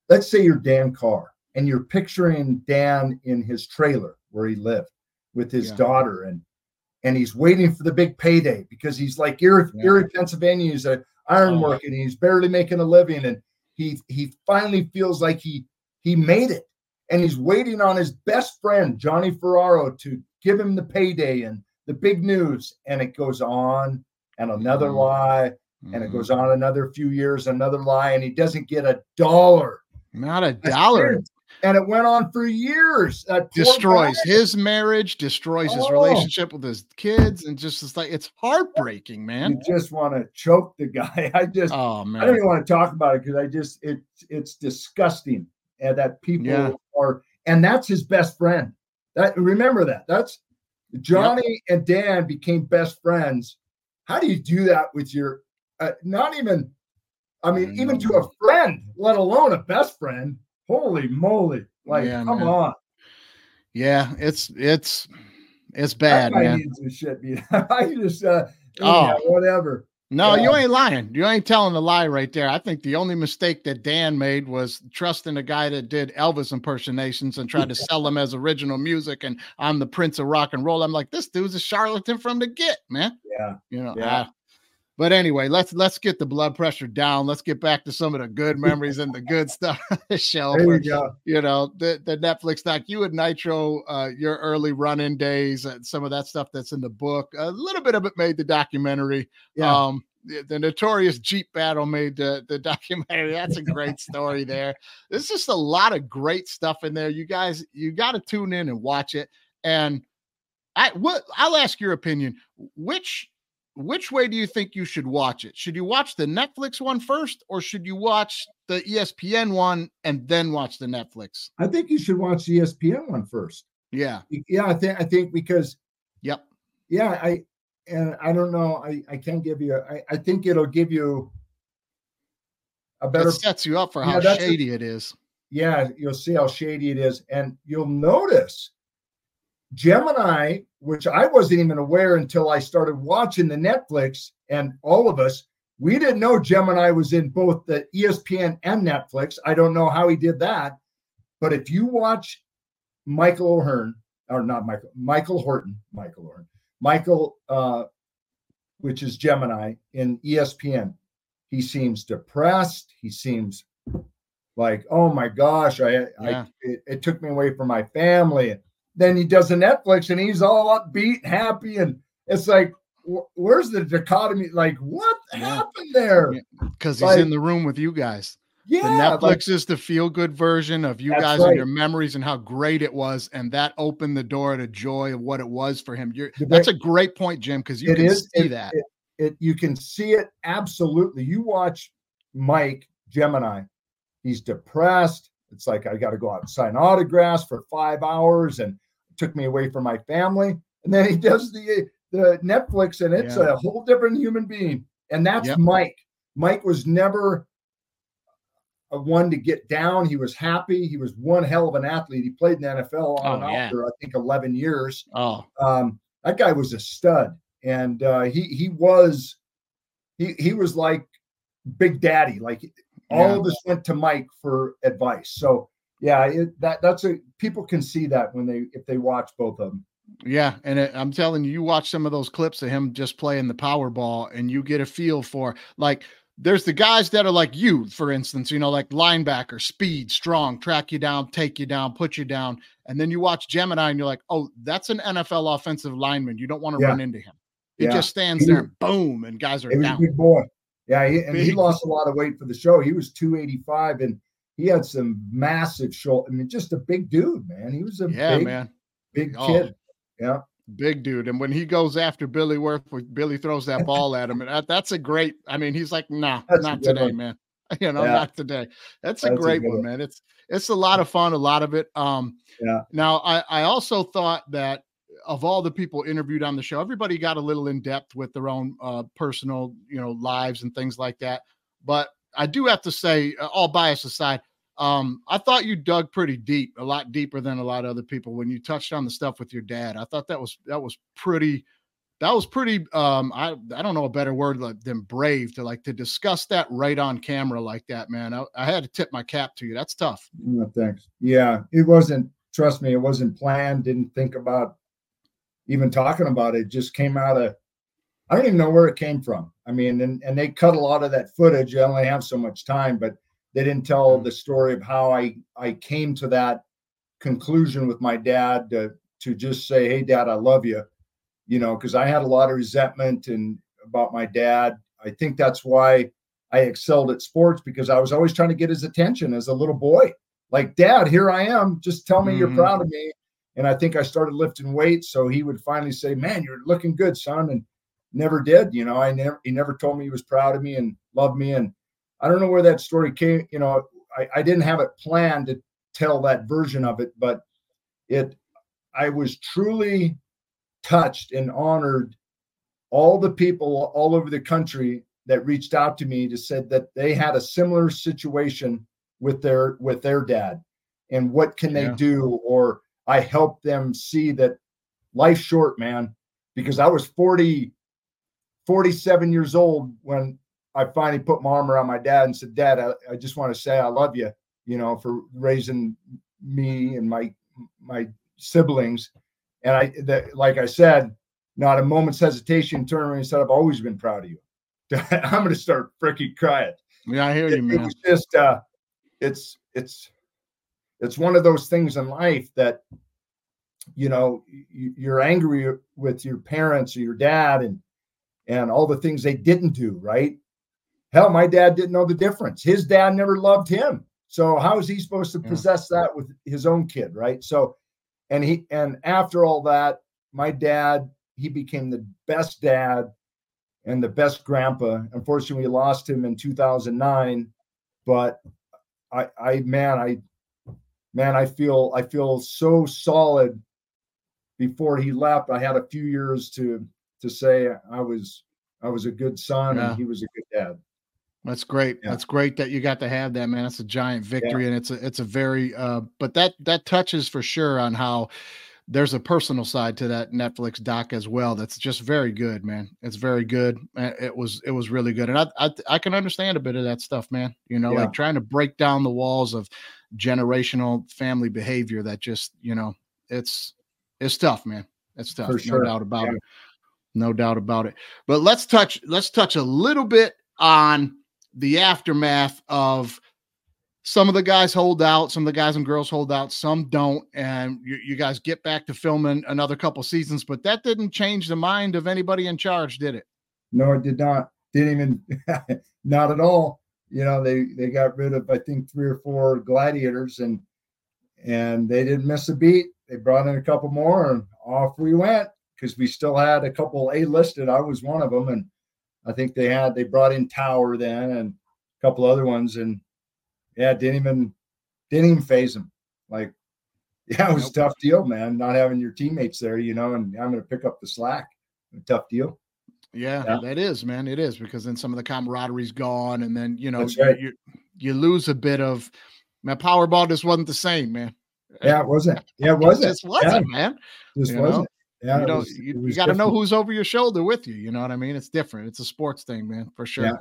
let's say you're dan carr and you're picturing dan in his trailer where he lived with his Yeah. daughter and and he's waiting for the big payday because he's like Erie, Yeah. Erie Pennsylvania. He's a iron Oh. and he's barely making a living. And he he finally feels like he he made it. And he's waiting on his best friend, Johnny Ferraro, to give him the payday and the big news. And it goes on and another Mhm. lie. And it mhm. goes on another few years, another lie, and he doesn't get a dollar. not a That's dollar. it. And it went on for years. That destroys guy. his marriage, destroys his Oh. relationship with his kids, and just it's like it's heartbreaking, man. You just want to choke the guy. I just Oh man, I don't even want to talk about it because I just it it's disgusting uh, that people Yeah. are and that's his best friend. That remember that. That's Johnny and Dan became best friends. How do you do that with your uh, not even I mean I even to a friend, let alone a best friend? Holy moly. Like Yeah, come man. on. yeah, it's it's it's bad, guy man. shit. I just uh Oh. anyhow, whatever. No, you ain't lying. You ain't telling a lie right there. I think the only mistake that Dan made was trusting a guy that did Elvis impersonations and tried to sell them as original music. And I'm the prince of rock and roll. I'm like, this dude's a charlatan from the get, man. Yeah. You know. Yeah. But anyway, let's let's get the blood pressure down. Let's get back to some of the good memories and the good stuff on show. There you go. you know the, the netflix doc you and nitro uh your early run-in days and some of that stuff that's in the book a little bit of it made the documentary Yeah. um the, the notorious jeep battle made the, the documentary that's a great story there there's just a lot of great stuff in there you guys you got to tune in and watch it and i what i'll ask your opinion which which way do you think you should watch it? Should you watch the Netflix one first, or should you watch the ESPN one and then watch the Netflix? I think you should watch the ESPN one first. Yeah. Yeah, I think I think because Yep. yeah, I and I don't know, I I can't give you I, I think it'll give you a better It sets you up for Yeah, how that's a- shady it is. yeah, you'll see how shady it is. And you'll notice Gemini, which I wasn't even aware until I started watching the Netflix, and all of us, we didn't know Gemini was in both the ESPN and Netflix. I don't know how he did that. But if you watch Michael O'Hearn, or not Michael, Michael Horton, Michael O'Hearn, Michael, uh, which is Gemini in ESPN, he seems depressed. He seems like, oh my gosh, I, Yeah. I it, it took me away from my family. Then he does a Netflix and he's all upbeat, happy, and it's like, wh- where's the dichotomy? Like, what Yeah. happened there? Yeah. Because he's Like- in the room with you guys. Yeah, the Netflix like, is the feel good version of you guys right. and your memories and how great it was. And that opened the door to joy of what it was for him. You're, that's a great point, Jim, because you can is see it- that. It, it you can see it absolutely. You watch Mike Gemini, he's depressed. It's like I got to go out and sign autographs for five hours, and took me away from my family. And then he does the the Netflix, and it's Yeah. a whole different human being. And that's Yep. Mike. Mike was never a one to get down. He was happy. He was one hell of an athlete. He played in the NFL on Oh, and off yeah. for I think eleven years oh, um, that guy was a stud, and uh, he he was he he was like Big Daddy. Like all Yeah. of this went to Mike for advice. So yeah, it, that that's a people can see that when they if they watch both of them. Yeah, and it, I'm telling you, you watch some of those clips of him just playing the Powerball, and you get a feel for like there's the guys that are like you, for instance, you know, like linebacker, speed, strong, track you down, take you down, put you down, and then you watch Gemini, and you're like, oh, that's an NFL offensive lineman. You don't want to Yeah. run into him. He Yeah. just stands He there, boom, and guys are down. big boy. Yeah, he, and he lost a lot of weight for the show. He was 285 and he had some massive shoulder. I mean, just a big dude, man. He was a Yeah, big, man. big Oh. kid. Yeah. big dude. And when he goes after Billy Worth, Billy throws that ball at him, and that, that's a great. I mean, he's like, "Nah, That's not today, one. man. You know, Yeah. not today." That's a That's great good one, one. man. It's it's a lot of fun, a lot of it. Um, Yeah. Now, I I also thought that of all the people interviewed on the show, everybody got a little in depth with their own uh, personal, you know, lives and things like that. But I do have to say, uh, all bias aside, um, I thought you dug pretty deep, a lot deeper than a lot of other people when you touched on the stuff with your dad. I thought that was that was pretty that was pretty um I I don't know a better word than brave to like to discuss that right on camera like that, man. I, I had to tip my cap to you. That's tough. No, thanks. Yeah, it wasn't. Trust me, it wasn't planned. Didn't think about even talking about it. Just came out of. I don't even know where it came from. I mean, and and they cut a lot of that footage. I only have so much time, but they didn't tell the story of how I I came to that conclusion with my dad to to just say, "Hey, Dad, I love you," you know, because I had a lot of resentment and about my dad. I think that's why I excelled at sports because I was always trying to get his attention as a little boy. Like, Dad, here I am. Just tell me Mhm. you're proud of me. And I think I started lifting weights, so he would finally say, "Man, you're looking good, son." And never did. You know, I never. He never told me he was proud of me and loved me. And I don't know where that story came. You know, I, I didn't have it planned to tell that version of it, but it. I was truly touched and honored all the people all over the country that reached out to me to said that they had a similar situation with their with their dad and what can Yeah. they do or i helped them see that life's short man because i was 40 47 years old when i finally put my arm around my dad and said dad i, I just want to say i love you you know for raising me and my my siblings. And i that like i said not a moment's hesitation turned around and said i've always been proud of you. I'm going to start freaking crying. Yeah, I hear it, you, it man. was just uh it's it's it's one of those things in life that you know you're angry with your parents or your dad and and all the things they didn't do right hell my dad didn't know the difference. His dad never loved him. So how is he supposed to Yeah. possess that with his own kid right? So and he and after all that my dad he became the best dad and the best grandpa. Unfortunately we lost him in 2009 but i i man i man i feel i feel so solid before he left. I had a few years to to say i was i was a good son Yeah. and he was a good dad That's great. Yeah. That's great that you got to have that, man. That's a giant victory, and it's a it's a very uh, but that that touches for sure on how there's a personal side to that Netflix doc as well. That's just very good, man. It's very good. It was it was really good, and I I, I can understand a bit of that stuff, man. You know, Yeah. like trying to break down the walls of generational family behavior. That just you know, it's it's tough, man. It's tough. For No sure. doubt about Yeah. it. No doubt about it. But let's touch let's touch a little bit on the aftermath of some of the guys hold out, some of the guys and girls hold out, some don't, and you, you guys get back to filming another couple seasons. But that didn't change the mind of anybody in charge, did it? no it did not didn't even not at all you know they they got rid of i think three or four gladiators and and they didn't miss a beat they brought in a couple more and off we went because we still had a couple a listed i was one of them and i think they had they brought in tower then and a couple other ones and yeah didn't even didn't even phase them like yeah it was a tough deal man not having your teammates there you know and i'm going to pick up the slack a tough deal Yeah, Yeah. that is, man. It is because then some of the camaraderie's gone, and then you know you, right. you you lose a bit of man. Powerball just wasn't the same, man. yeah it wasn't yeah it It wasn't just wasn't, man. Just you wasn't. Yeah, you know, was- you, was got to know who's over your shoulder with you. You know what I mean? It's different. It's a sports thing, man, for sure. Yeah.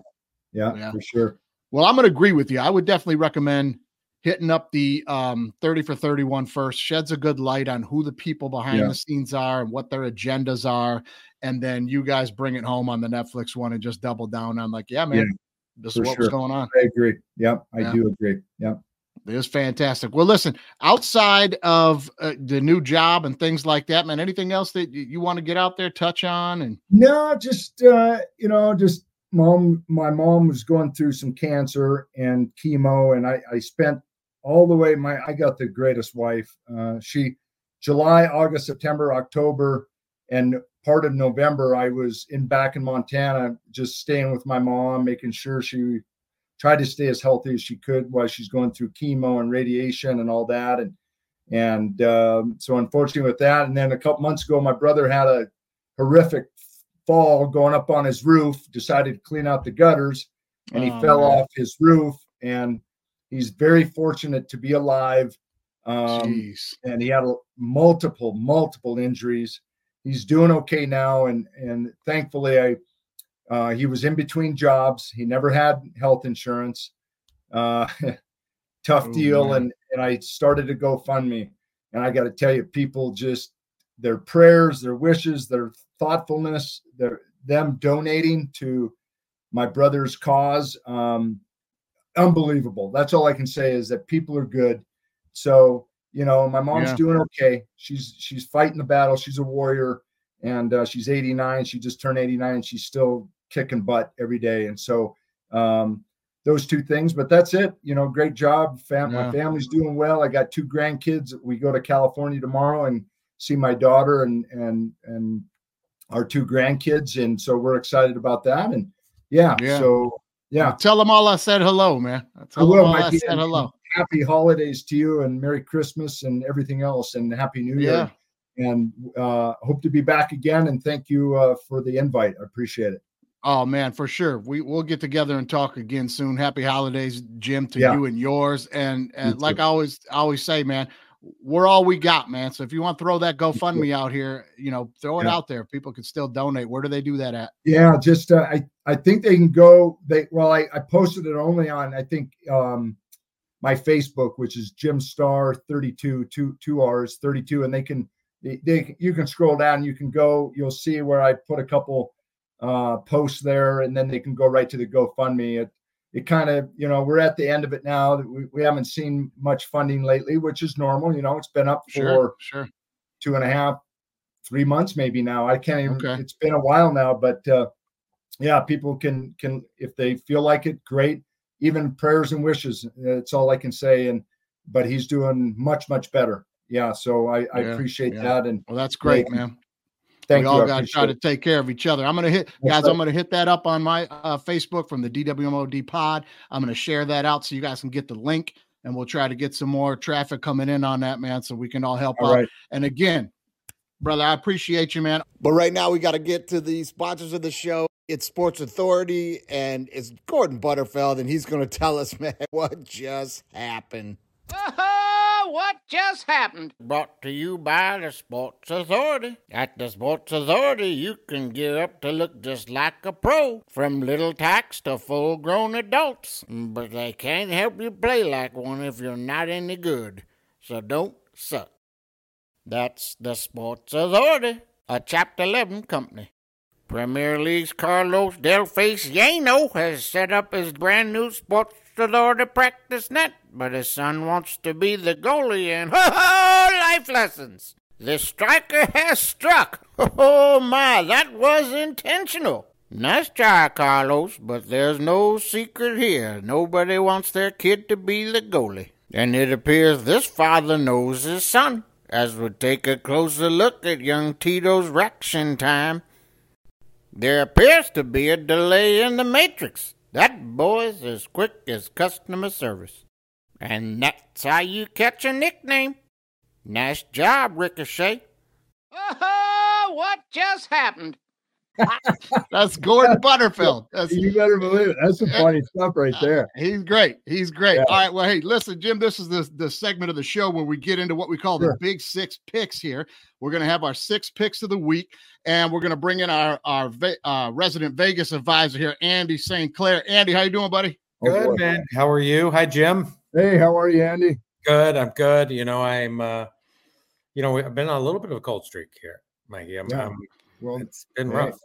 Yeah, Yeah. for sure. Well, I'm going to agree with you. I would definitely recommend hitting up the um, 30 for 31 first. Sheds a good light on who the people behind Yeah. the scenes are and what their agendas are. And then you guys bring it home on the Netflix one and just double down on like, yeah, man, Yeah, this is what's sure. going on. I agree. Yep, I do agree. Yep. It was fantastic. Well, listen, outside of uh, the new job and things like that, man, anything else that you, you want to get out there, touch on? And No, just uh, you know, just mom. My mom was going through some cancer and chemo, and I, I spent all the way. My I got the greatest wife. Uh, she July, August, September, October. and part of November I was in back in Montana, just staying with my mom, making sure she tried to stay as healthy as she could while she's going through chemo and radiation and all that. And and um, so unfortunately with that, and then a couple months ago, my brother had a horrific fall going up on his roof, decided to clean out the gutters, and he Oh, fell man. off his roof. And he's very fortunate to be alive. Um, Jeez. and he had a- multiple, multiple injuries. He's doing okay now, and and thankfully, I uh, he was in between jobs. He never had health insurance. Uh, tough Oh, deal, and and I started to GoFundMe, and I got to tell you, people just their prayers, their wishes, their thoughtfulness, their them donating to my brother's cause. Um, unbelievable. That's all I can say is that people are good. So you know, my mom's Yeah. doing okay. She's she's fighting the battle. She's a warrior, and uh, she's 89. She just turned 89, and she's still kicking butt every day. And so um, those two things. But that's it. You know, great job. Fam- Yeah. My family's doing well. I got two grandkids. We go to California tomorrow and see my daughter and and and our two grandkids, and so we're excited about that. And yeah, Yeah. so yeah, Tell them all I said hello, man. Tell will, them all I said hello. happy holidays to you and Merry Christmas and everything else and Happy New Year. And uh, hope to be back again. And thank you uh, for the invite. I appreciate it. Oh man, for sure. We we'll get together and talk again soon. Happy holidays, Jim, to Yeah. you and yours. And and like I always I always say, man, we're all we got, man. So if you want to throw that GoFundMe out here, you know, throw it Yeah. out there. People can still donate. Where do they do that at? Yeah, just uh, I I think they can go. They well, I, I posted it only on I think um, my Facebook, which is Jim Starr thirty two two two R's thirty two, and they can they, they you can scroll down. You can go. You'll see where I put a couple uh, posts there, and then they can go right to the GoFundMe. It it kind of you know we're at the end of it now. We we haven't seen much funding lately, which is normal. You know, it's been up for Sure, sure. two and a half, three months maybe now. I can't even. Okay. It's been a while now, but uh, yeah, people can can if they feel like it, great. Even prayers and wishes. That's all I can say. And but he's doing much much better. Yeah, so I, I appreciate yeah. that. And Well, that's great, Yeah. man. Thank we you. all got to try to take care of each other. I'm gonna hit That's guys. right. I'm gonna hit that up on my uh, Facebook from the DWMOD Pod. I'm gonna share that out so you guys can get the link, and we'll try to get some more traffic coming in on that, man, so we can all help All out. right. And again, brother, I appreciate you, man. But right now, we got to get to the sponsors of the show. It's Sports Authority, and it's Gordon Butterfield, and he's going to tell us, man, what just happened. What just happened? Brought to you by the Sports Authority. At the Sports Authority, you can get up to look just like a pro, from little tacks to full grown adults. But they can't help you play like one if you're not any good. So don't suck. That's the Sports Authority, a Chapter 11 company. Premier League's Carlos Del Faciano has set up his brand new Sports store to practice net, but his son wants to be the goalie and ho ho life lessons. The striker has struck. Oh my, that was intentional. Nice try, Carlos, but there's no secret here. Nobody wants their kid to be the goalie. And it appears this father knows his son, as we take a closer look at young Tito's reaction time. There appears to be a delay in the matrix. That boy's as quick as customer service. And that's how you catch a nickname. Nice job, Ricochet. Uh-huh, what just happened? That's Gordon Butterfield. That's You better believe it. That's some funny stuff right there. He's great. He's great. Yeah. All right. Well, hey, listen, Jim. This is the the segment of the show where we get into what we call the big six picks. Here, we're going to have our six picks of the week, and we're going to bring in our our Ve- uh, resident Vegas advisor here, Andy St. Clair. Andy, how you doing, buddy? Oh. Good man. How are you? Hi, Jim. Hey, how are you, Andy? Good. I'm good. You know, I'm. uh You know, I've been on a little bit of a cold streak here, Mikey. I'm. Yeah. I'm Well, it's been hey, rough.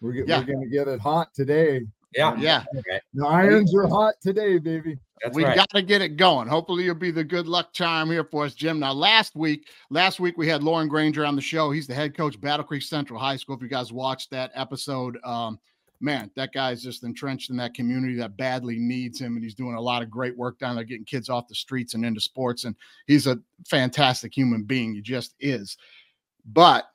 We're, get, Yeah. we're going to get it hot today. Yeah. Yeah. Okay. The irons are hot today, baby. That's we right. got to get it going. Hopefully, you'll be the good luck charm here for us, Jim. Now, last week, last week we had Lauren Granger on the show. He's the head coach, Battle Creek Central High School. If you guys watched that episode, um, man, that guy's just entrenched in that community that badly needs him, and he's doing a lot of great work down there, getting kids off the streets and into sports. And he's a fantastic human being. He just is. But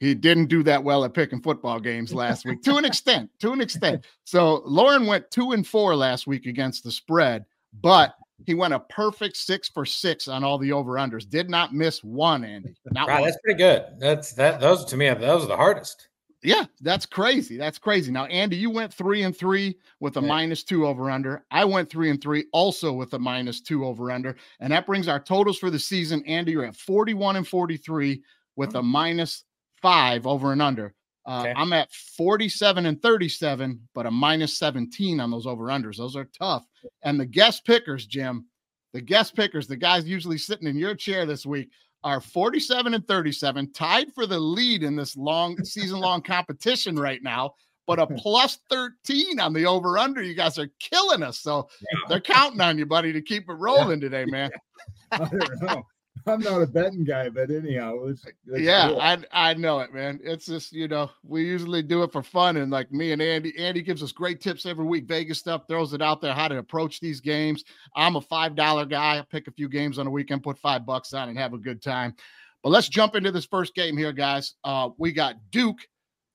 he didn't do that well at picking football games last week to an extent, to an extent. So Lauren went two and four last week against the spread, but he went a perfect six for six on all the over unders. Did not miss one, Andy. Not Wow, one. that's pretty good. That's that. Those to me, those are the hardest. Yeah, that's crazy. That's crazy. Now, Andy, you went three and three with a Yeah. minus two over under. I went three and three also with a minus two over under. And that brings our totals for the season. Andy, you're at 41 and 43 with mm-hmm. a minus five over and under. Uh, Okay. I'm at 47 and 37, but a minus 17 on those over unders. Those are tough. And the guest pickers, Jim, the guest pickers, the guys usually sitting in your chair this week, are 47 and 37, tied for the lead in this long season long competition right now, but a plus 13 on the over under. You guys are killing us. So they're counting on you, buddy, to keep it rolling today, man. I don't know. I'm not a betting guy, but anyhow, it's, it's yeah, cool. I I know it, man. It's just you know we usually do it for fun, and like me and Andy, Andy gives us great tips every week. Vegas stuff throws it out there how to approach these games. I'm a five dollar guy. I pick a few games on the weekend, put five bucks on, and have a good time. But let's jump into this first game here, guys. Uh, we got Duke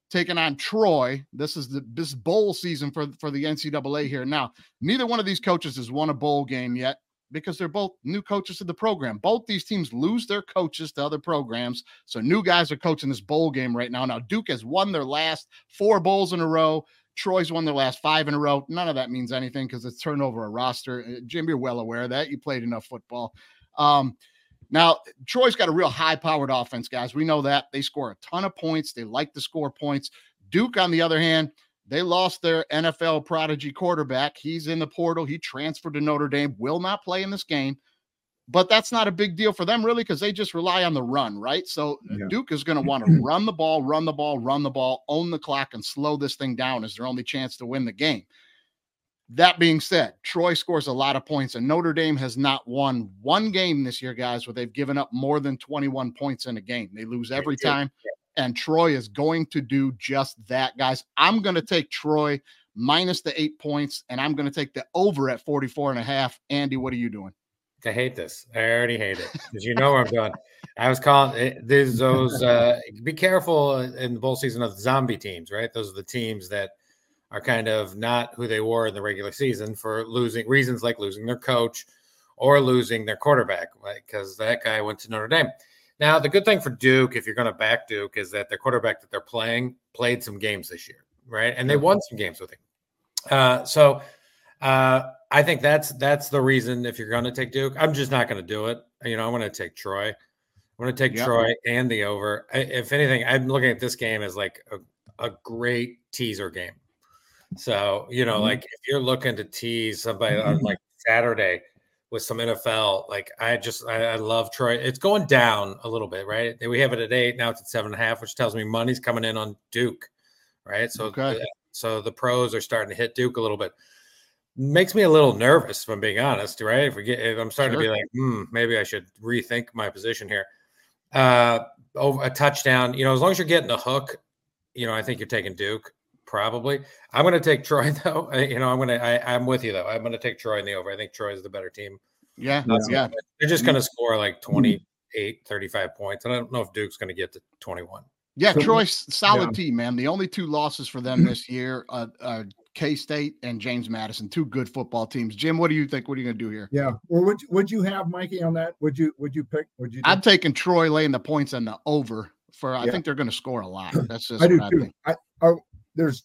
taking on Troy. This is the this bowl season for for the NCAA here. Now, neither one of these coaches has won a bowl game yet because they're both new coaches to the program. Both these teams lose their coaches to other programs. So new guys are coaching this bowl game right now. Now Duke has won their last four bowls in a row. Troy's won their last five in a row. None of that means anything because it's turnover a roster. Uh, Jim, you're well aware of that. You played enough football. Um, now, Troy's got a real high powered offense, guys. We know that. They score a ton of points. They like to score points. Duke, on the other hand, they lost their NFL prodigy quarterback. He's in the portal. He transferred to Notre Dame, will not play in this game. But that's not a big deal for them, really, because they just rely on the run, right? So uh, Yeah. Duke is going to want to run the ball, run the ball, run the ball, own the clock, and slow this thing down as their only chance to win the game. That being said, Troy scores a lot of points, and Notre Dame has not won one game this year, guys, where they've given up more than 21 points in a game. They lose every Yeah. time, and Troy is going to do just that, guys. I'm going to take Troy minus the eight points, and I'm going to take the over at 44 and a half. Andy, what are you doing? I hate this. I already hate it because you know where I'm going. I was calling it, there's those. Uh, be careful in the bowl season of the zombie teams, right? Those are the teams that are kind of not who they were in the regular season for losing reasons like losing their coach or losing their quarterback, right? Because that guy went to Notre Dame. Now, the good thing for Duke, if you're going to back Duke, is that their quarterback that they're playing played some games this year, right? And they won some games with him. Uh, so uh, I think that's that's the reason. If you're going to take Duke, I'm just not going to do it. You know, I'm going to take Troy. I'm going to take Yep. Troy and the over. I, if anything, I'm looking at this game as like a, a great teaser game. So you know, Mhm. like if you're looking to tease somebody on like Saturday with some NFL, like I just I, I love Troy. It's going down a little bit, right? We have it at eight now. It's at seven and a half, which tells me money's coming in on Duke, right? So Okay. so the pros are starting to hit Duke a little bit. Makes me a little nervous, if I'm being honest, right? If we get, if I'm starting to be like, hmm, maybe I should rethink my position here. Uh, over a touchdown, you know, as long as you're getting the hook, you know, I think you're taking Duke probably. I'm going to take Troy though. I, you know, I'm going to, I, I'm with you though. I'm going to take Troy in the over. I think Troy is the better team. Yeah, Yeah. yeah. They're just going to score like 28, 35 points. And I don't know if Duke's going to get to 21. Yeah, So- Troy's solid yeah. team, man. The only two losses for them this year, uh, uh, K State and James Madison, two good football teams. Jim, what do you think? What are you going to do here? Yeah. Well, would would you have Mikey on that? Would you would you pick? Would you? do- I'm taking Troy laying the points on the over for. I Yeah. think they're going to score a lot. That's just I do what I too. think. I, I there's,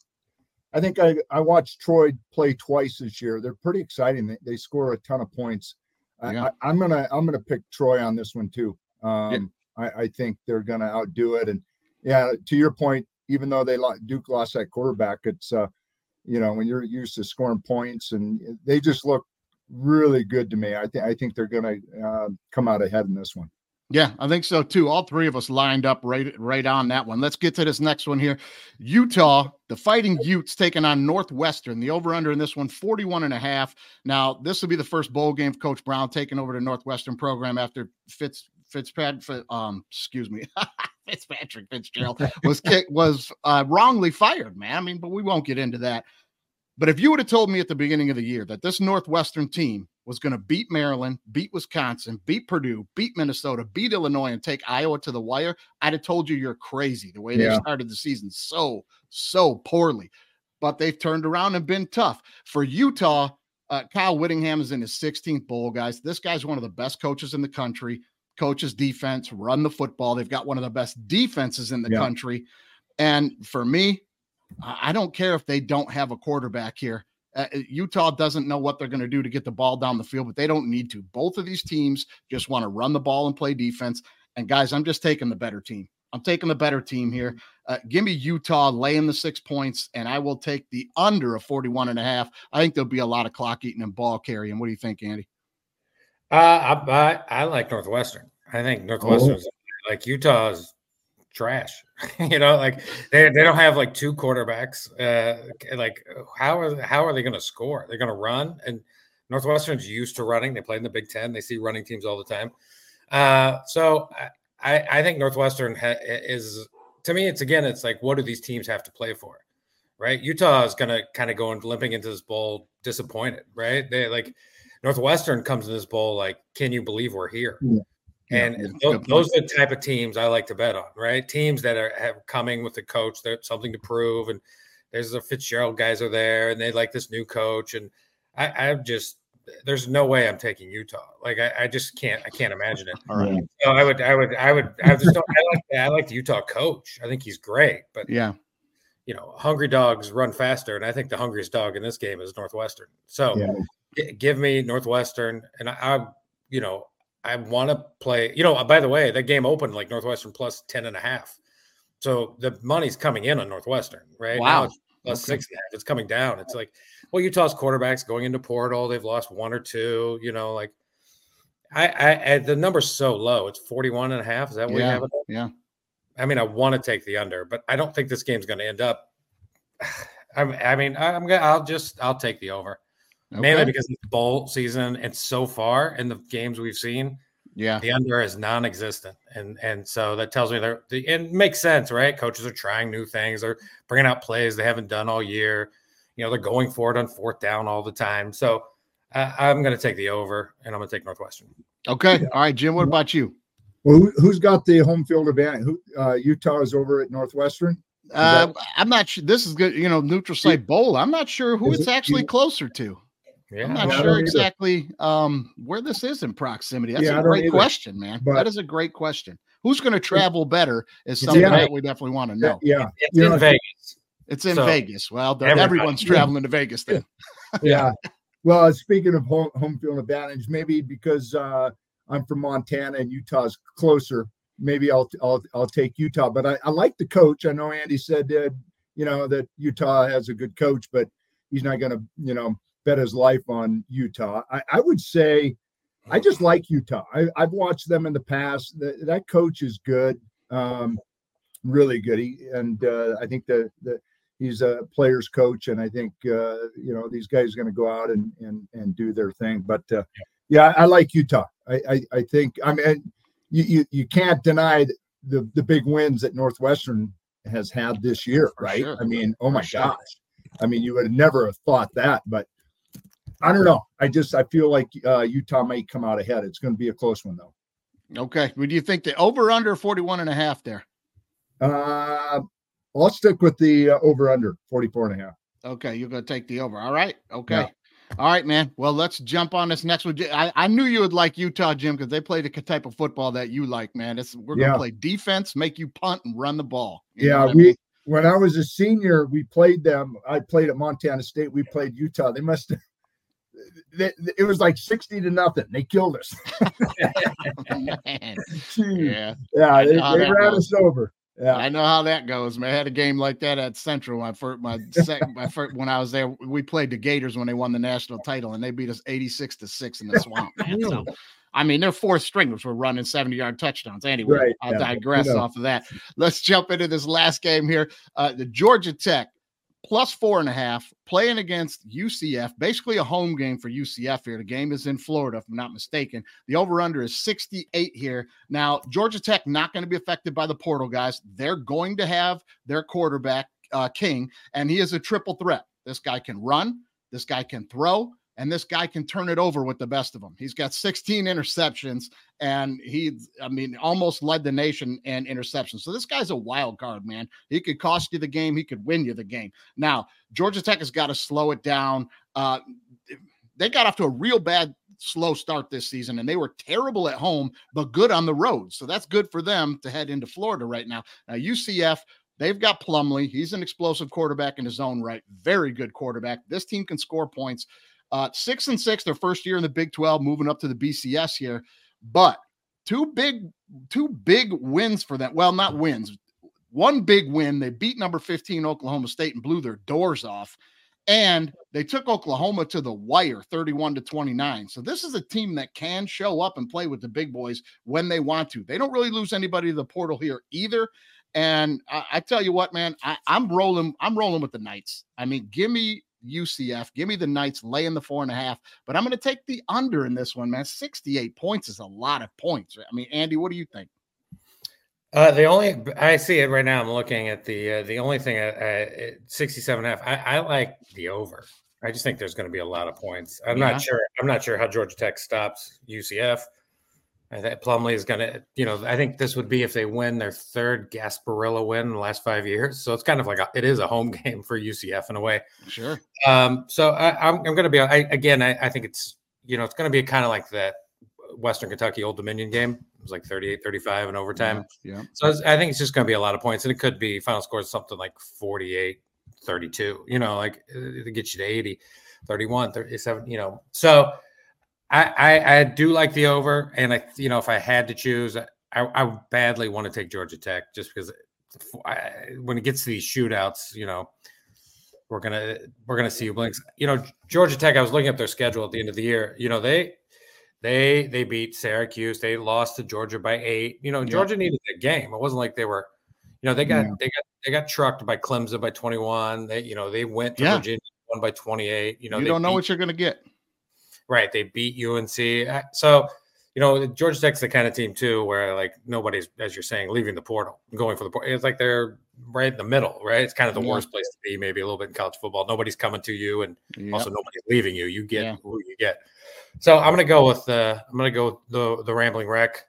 I think I I watched Troy play twice this year. They're pretty exciting. They, they score a ton of points. I, Yeah. I, I'm gonna I'm gonna pick Troy on this one too. Um, I, I think they're gonna outdo it. And yeah, to your point, even though they lo- Duke lost that quarterback, it's uh, you know, when you're used to scoring points, and they just look really good to me. I think I think they're gonna uh, come out ahead in this one. Yeah, I think so too. All three of us lined up right right on that one. Let's get to this next one here. Utah, the Fighting Utes taking on Northwestern. The over under in this one 41 and a half. Now, this will be the first bowl game of Coach Braun taking over the Northwestern program after Fitz Fitzpatrick um excuse me. Fitzpatrick Fitzgerald was kick, was uh, wrongly fired, man. I mean, but we won't get into that. But if you would have told me at the beginning of the year that this Northwestern team was going to beat Maryland, beat Wisconsin, beat Purdue, beat Minnesota, beat Illinois, and take Iowa to the wire, I'd have told you you're crazy the way they Yeah. started the season so, so poorly. But they've turned around and been tough. For Utah, uh, Kyle Whittingham is in his 16th bowl, guys. This guy's one of the best coaches in the country. Coaches defense, run the football. They've got one of the best defenses in the Yeah. country. And for me, I don't care if they don't have a quarterback here. Uh, Utah doesn't know what they're going to do to get the ball down the field, but they don't need to. Both of these teams just want to run the ball and play defense. And guys, I'm just taking the better team. I'm taking the better team here. Uh, give me Utah laying the six points, and I will take the under of 41 and a half. I think there'll be a lot of clock eating and ball carrying. What do you think, Andy? Uh, I, I I like Northwestern. I think Northwestern's like Utah's trash. you know, like they, they don't have like two quarterbacks. Uh, like how are how are they going to score? They're going to run, and Northwestern's used to running. They play in the Big Ten. They see running teams all the time. Uh, so I I think Northwestern ha- is to me. It's again. It's like what do these teams have to play for? Right, Utah is going to kind of go and limping into this bowl disappointed. Right, they like Northwestern comes in this bowl like, can you believe we're here? Yeah. And Yeah, tho- good those are the type of teams I like to bet on, right? Teams that are have coming with the coach, that something to prove, and there's the Fitzgerald guys are there, and they like this new coach, and I, I just there's no way I'm taking Utah. Like I, I just can't, I can't imagine it. All right. So I would, I would, I would, I just don't. I like, the, I like the Utah coach. I think he's great, but Yeah. you know, hungry dogs run faster, and I think the hungriest dog in this game is Northwestern. So Yeah. gi- give me Northwestern, and I, I you know, I want to play. You know, by the way, that game opened like Northwestern plus 10 and a half. So the money's coming in on Northwestern, right? Now Wow. it's plus Okay. six and a half. It's coming down. It's like, well, Utah's quarterbacks going into portal. They've lost one or two, you know, like I, I, I the number's so low. It's 41 and a half. Is that what you have it? Yeah. I mean, I want to take the under, but I don't think this game's going to end up. I, I mean, I'm gonna. I'll just. I'll take the over, mainly because it's bowl season, and so far in the games we've seen, Yeah. the under is non-existent, and and so that tells me they're. The, it makes sense, right? Coaches are trying new things. They're bringing out plays they haven't done all year. You know, they're going for it on fourth down all the time. So I, I'm going to take the over, and I'm going to take Northwestern. Okay. All right, Jim. What about you? Well, who, who's got the home field advantage? Who uh, Utah is over at Northwestern. Uh, I'm not sure. This is good. You know, neutral site bowl. I'm not sure who Is it's it- actually you- closer to. Yeah, I'm not Yeah, sure exactly um, where this is in proximity. That's Yeah, I a don't great either. question, man. But- that is a great question. Who's going to travel better is It's something in that we definitely want to know. Yeah, it's You in know, Vegas. It's in So, Vegas. Well, everybody- everyone's traveling to Vegas then. yeah. Well, uh, speaking of home, home field advantage, maybe because uh, I'm from Montana and Utah's closer, maybe I'll I'll I'll take Utah. But I, I like the coach. I know Andy said uh, you know that Utah has a good coach, but he's not going to you know bet his life on Utah. I, I would say I just like Utah. I, I've watched them in the past. That that coach is good, um, really good. He, and uh, I think the the he's a player's coach, and I think uh, you know these guys are going to go out and and and do their thing. But uh, yeah, I, I like Utah. I, I I think I mean you you, you can't deny the the big wins that Northwestern has had this year, right? sure. I mean, oh my sure. gosh. I mean, you would have never have thought that, but I don't know. I just I feel like uh, Utah may come out ahead. It's going to be a close one though. Okay. Would you think the over under 41 and a half there? Uh, I'll stick with the uh, over under 44 and a half. Okay. You're going to take the over. All right. Okay. Yeah. All right, man. Well, let's jump on this next one. I, I knew you would like Utah, Jim, because they play the type of football that you like, man. It's, we're going to Yeah. play defense, make you punt and run the ball. You Yeah, what I we mean? when I was a senior, we played them. I played at Montana State. We played Utah. They must. It was like sixty to nothing. They killed us. Yeah. yeah, they, they ran us over. Yeah, I know how that goes, man. I had a game like that at Central. My first, my second, my first, when I was there, we played the Gators when they won the national title, and they beat us eighty-six to six in the swamp. Man. So, I mean, their fourth stringers were running seventy-yard touchdowns. Anyway, Right, I'll yeah. digress You know. off of that. Let's jump into this last game here. Uh, the Georgia Tech plus four and a half playing against UCF. Basically, a home game for UCF here. The game is in Florida, if I'm not mistaken. The over/under is sixty-eight here. Now, Georgia Tech not going to be affected by the portal, guys. They're going to have their quarterback, uh, King, and he is a triple threat. This guy can run, this guy can throw, and this guy can turn it over with the best of them. He's got 16 interceptions, and he, I mean, almost led the nation in interceptions. So this guy's a wild card, man. He could cost you the game, he could win you the game. Now, Georgia Tech has got to slow it down. Uh, they got off to a real bad slow start this season and they were terrible at home but good on the road so that's good for them to head into florida right now now ucf they've got plumlee he's an explosive quarterback in his own right very good quarterback this team can score points uh, six and six their first year in the big 12 moving up to the bcs here but two big two big wins for them well not wins one big win they beat number 15 oklahoma state and blew their doors off and they took Oklahoma to the wire 31 to 29. So this is a team that can show up and play with the big boys when they want to. They don't really lose anybody to the portal here either. And I, I tell you what, man, I, I'm rolling, I'm rolling with the Knights. I mean, give me UCF, give me the Knights laying the four and a half, but I'm going to take the under in this one, man. 68 points is a lot of points. I mean, Andy, what do you think? Uh, the only I see it right now. I'm looking at the uh, the only thing at, at 67 half. I, I like the over. I just think there's going to be a lot of points. I'm Yeah. not sure. I'm not sure how Georgia Tech stops UCF. I think Plumlee is going to. You know, I think this would be if they win their third Gasparilla win in the last five years. So it's kind of like a, it is a home game for UCF in a way. Sure. Um, so I, I'm, I'm going to be. I, again, I, I think it's you know it's going to be kind of like that Western Kentucky Old Dominion game. It was like 38, 35 in overtime. Yeah. So it's- I think it's just going to be a lot of points, and it could be final score is something like 48, 32. You know, like uh, to get you to 80, 31, 37. You know, so I I, I do like the over, and I you know if I had to choose, I, I badly want to take Georgia Tech just because I, when it gets to these shootouts, you know. We're gonna we're gonna see you blinks. You know, Georgia Tech. I was looking at their schedule at the end of the year. You know, they they they beat Syracuse. They lost to Georgia by eight. You know, Yeah. Georgia needed a game. It wasn't like they were, you know, they got Yeah. they got they got trucked by Clemson by 21. They, you know, they went to Yeah. Virginia one by 28. You know, you they don't know beat- what you're going to get. Right. They beat UNC. Uh, So, you know, Georgia Tech's the kind of team too where like nobody's, as you're saying, leaving the portal, going for the portal. It's like they're right in the middle, right? It's kind of the Yeah. worst place to be, maybe a little bit in college football. Nobody's coming to you, and Yep. also nobody's leaving you. You get Yeah. who you get. So I'm gonna go with uh, I'm gonna go with the the rambling wreck.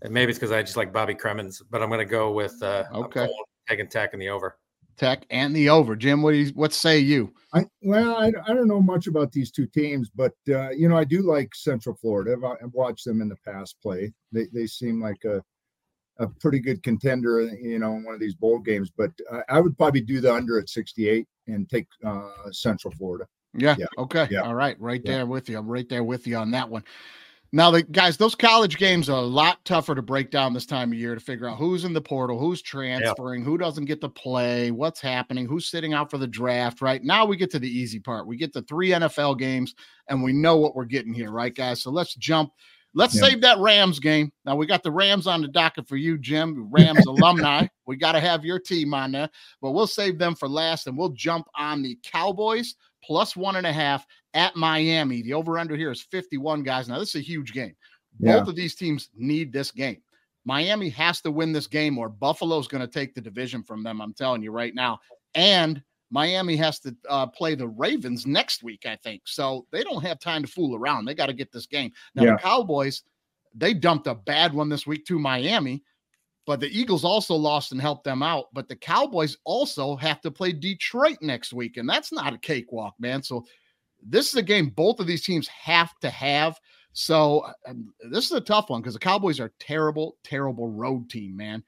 And maybe it's because I just like Bobby Cremins, but I'm gonna go with uh, Okay. taking Tech in the over. Tech and the over. Jim, what do you, what say you? I, well, I, I don't know much about these two teams, but uh, you know, I do like Central Florida. I've, I've watched them in the past play. They they seem like a a pretty good contender, you know, in one of these bowl games. But I, I would probably do the under at 68 and take uh, Central Florida. Yeah. Yeah. Okay. Yeah. All right. Right Yeah. there with you. I'm right there with you on that one. Now, the guys, those college games are a lot tougher to break down this time of year to figure out who's in the portal, who's transferring, who doesn't get to play, what's happening, who's sitting out for the draft. Right now, we get to the easy part. We get the three NFL games, and we know what we're getting here, right, guys? So let's jump. Let's Yeah. save that Rams game. Now we got the Rams on the docket for you, Jim. Rams alumni. We got to have your team on there, but we'll save them for last, and we'll jump on the Cowboys plus one and a half at Miami. The over under here is 51 guys. Now, this is a huge game. Yeah. Both of these teams need this game. Miami has to win this game, or Buffalo's going to take the division from them. I'm telling you right now. And Miami has to uh, play the Ravens next week, I think. So they don't have time to fool around. They got to get this game. Now, Yeah. the Cowboys, they dumped a bad one this week to Miami, but the Eagles also lost and helped them out. But the Cowboys also have to play Detroit next week, and that's not a cakewalk, man. So this is a game both of these teams have to have. So um, this is a tough one because the Cowboys are terrible, terrible road team, man.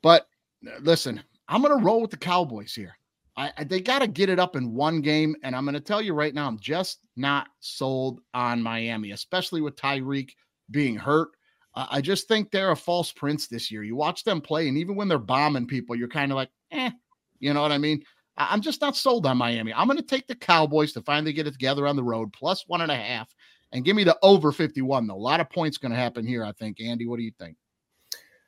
But uh, listen, I'm going to roll with the Cowboys here. I, I they got to get it up in one game, and I'm going to tell you right now, I'm just not sold on Miami, especially with Tyreek being hurt. I just think they're a false prince this year. You watch them play, and even when they're bombing people, you're kind of like, eh, you know what I mean? I'm just not sold on Miami. I'm going to take the Cowboys to finally get it together on the road, plus one and a half, and give me the over 51. Though a lot of points going to happen here. I think. Andy, what do you think?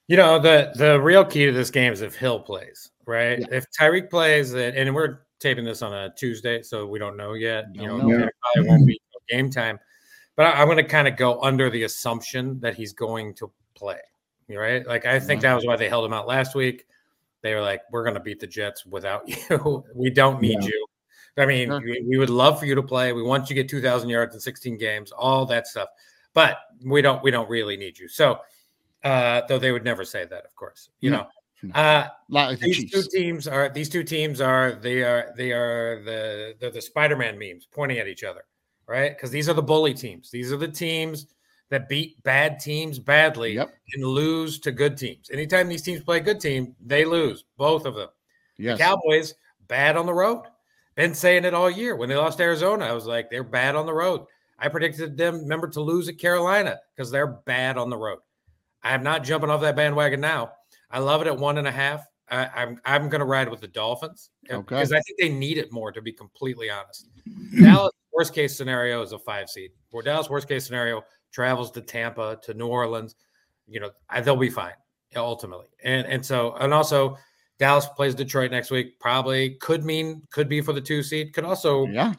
You know, the the real key to this game is if Hill plays, right? Yeah. If Tyreek plays, and and we're taping this on a Tuesday, so we don't know yet. You know, it won't be game time. But I, I'm going to kind of go under the assumption that he's going to play. You Right? Like I think Yeah. that was why they held him out last week. They were like, "We're going to beat the Jets without you. we don't need Yeah. you." I mean, we, we would love for you to play. We want you to get 2,000 yards in 16 games, all that stuff. But we don't we don't really need you. So, uh, though they would never say that, of course. You No, know, uh, Like the these two teams are these two teams are they are they are the they're the Spider-Man memes pointing at each other, right? Because these are the bully teams. These are the teams that beat bad teams badly Yep. and lose to good teams. Anytime these teams play a good team, they lose, both of them. Yes. The Cowboys bad on the road. Been saying it all year. When they lost Arizona, I was like, they're bad on the road. I predicted them, remember, to lose at Carolina because they're bad on the road. I'm not jumping off that bandwagon now. I love it at one and a half. I, I'm I'm going to ride with the Dolphins Okay. because I think they need it more. To be completely honest, Dallas worst case scenario is a five seed. For Dallas worst case scenario travels to Tampa to New Orleans. You know they'll be fine ultimately, and and so and also Dallas plays Detroit next week. Probably could mean could be for the two seed. Could also Yeah.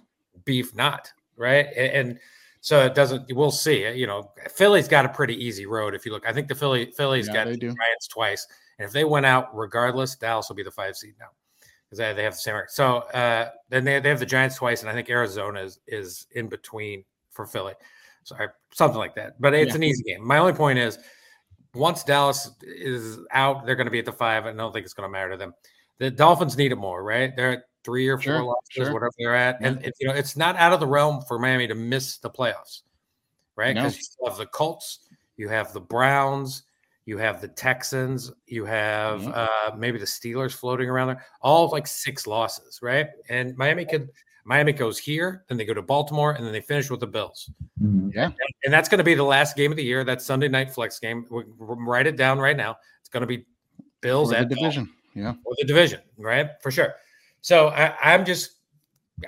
beef not right and, and so it doesn't we'll see uh, you know philly's got a pretty easy road if you look i think the philly philly's Yeah, got giants twice and if they went out regardless dallas will be the five seed now because they, they have the same record. so uh then they, they have the giants twice and i think arizona is is in between for philly sorry something like that but it's Yeah. an easy game my only point is once dallas is out they're going to be at the five and i don't think it's going to matter to them the dolphins need it more right they're at three or four Sure, losses sure. whatever they're at and it, you know it's not out of the realm for miami to miss the playoffs right No. because you still have the colts you have the browns you have the texans you have Mhm. uh maybe the steelers floating around there all like six losses right and miami could miami goes here then they go to baltimore and then they finish with the bills Yeah. and that's going to be the last game of the year. That Sunday night flex game. We, write it down right now. It's going to be Bills at division. Yeah. or the division, right? For sure. So I, I'm just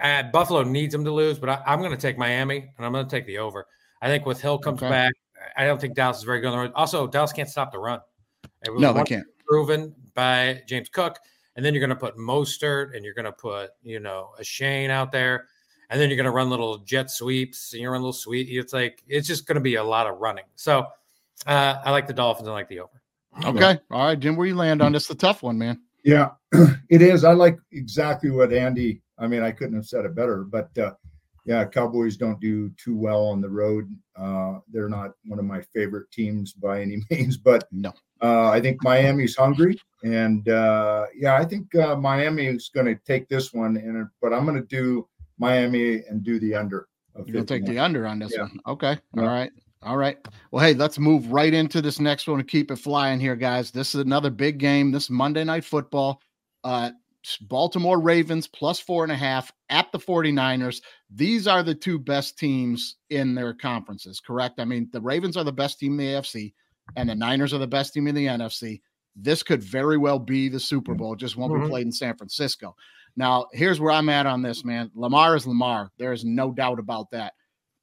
I, Buffalo needs them to lose, but I, I'm going to take Miami and I'm going to take the over. I think with Hill comes Okay. back, I don't think Dallas is very good on the road. Also, Dallas can't stop the run. It was No, they can't. Proven by James Cook, and then you're going to put Mostert, and you're going to put you know Achane out there, and then you're going to run little jet sweeps, and you run little sweep. It's like it's just going to be a lot of running. So uh, I like the Dolphins. and I like the over. Okay. All right, Jim, where you land on this? The tough one, man. Yeah, it is. I like exactly what Andy. I mean, I couldn't have said it better, but uh, yeah, Cowboys don't do too well on the road. Uh, they're not one of my favorite teams by any means, but No. uh, I think Miami's hungry, and uh, yeah, I think uh, Miami is going to take this one. And but I'm going to do Miami and do the under. Gonna take the under on this Yeah. one. Okay. All Yeah. right. All right. Well, hey, let's move right into this next one and keep it flying here, guys. This is another big game. This Monday night football. Baltimore Ravens plus four and a half at the 49ers. These are the two best teams in their conferences, correct? I mean, the Ravens are the best team in the AFC, and the Niners are the best team in the NFC. This could very well be the Super Bowl, just won't Mhm. be played in San Francisco. Now, here's where I'm at on this, man. Lamar is Lamar. There is no doubt about that.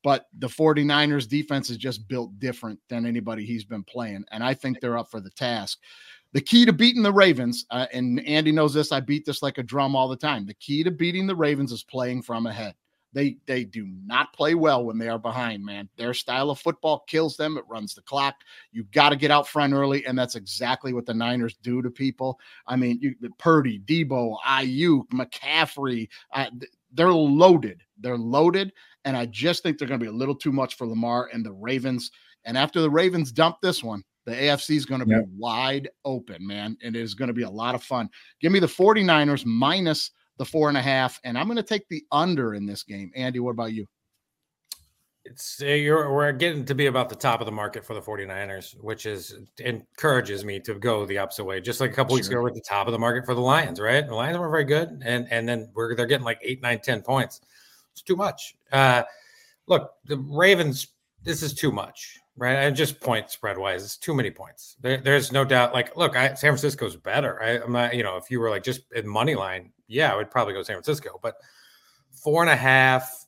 But the 49ers defense is just built different than anybody he's been playing. And I think they're up for the task. The key to beating the Ravens, uh, and Andy knows this, I beat this like a drum all the time. The key to beating the Ravens is playing from ahead. They they do not play well when they are behind, man. Their style of football kills them. It runs the clock. You got to get out front early, and that's exactly what the Niners do to people. I mean, you, Purdy, Debo, Aiyuk, McCaffrey, uh, they're loaded. They're loaded, and I just think they're going to be a little too much for Lamar and the Ravens. And after the Ravens dump this one, the AFC is going to be Yeah. wide open, man. And it is going to be a lot of fun. Give me the 49ers minus the four and a half, and I'm going to take the under in this game. Andy, what about you? It's uh, you're we're getting to be about the top of the market for the 49ers, which is encourages me to go the opposite way. Just like a couple weeks ago, we're at the top of the market for the Lions, right? The Lions were very good, and and then we're they're getting like eight, nine, ten points. It's too much. Uh look, the Ravens, this is too much, right? And just point spread wise, it's too many points. There, there's no doubt. Like, look, I, San Francisco's better. I, I'm not, you know, if you were like just in money line, yeah, I would probably go San Francisco, but four and a half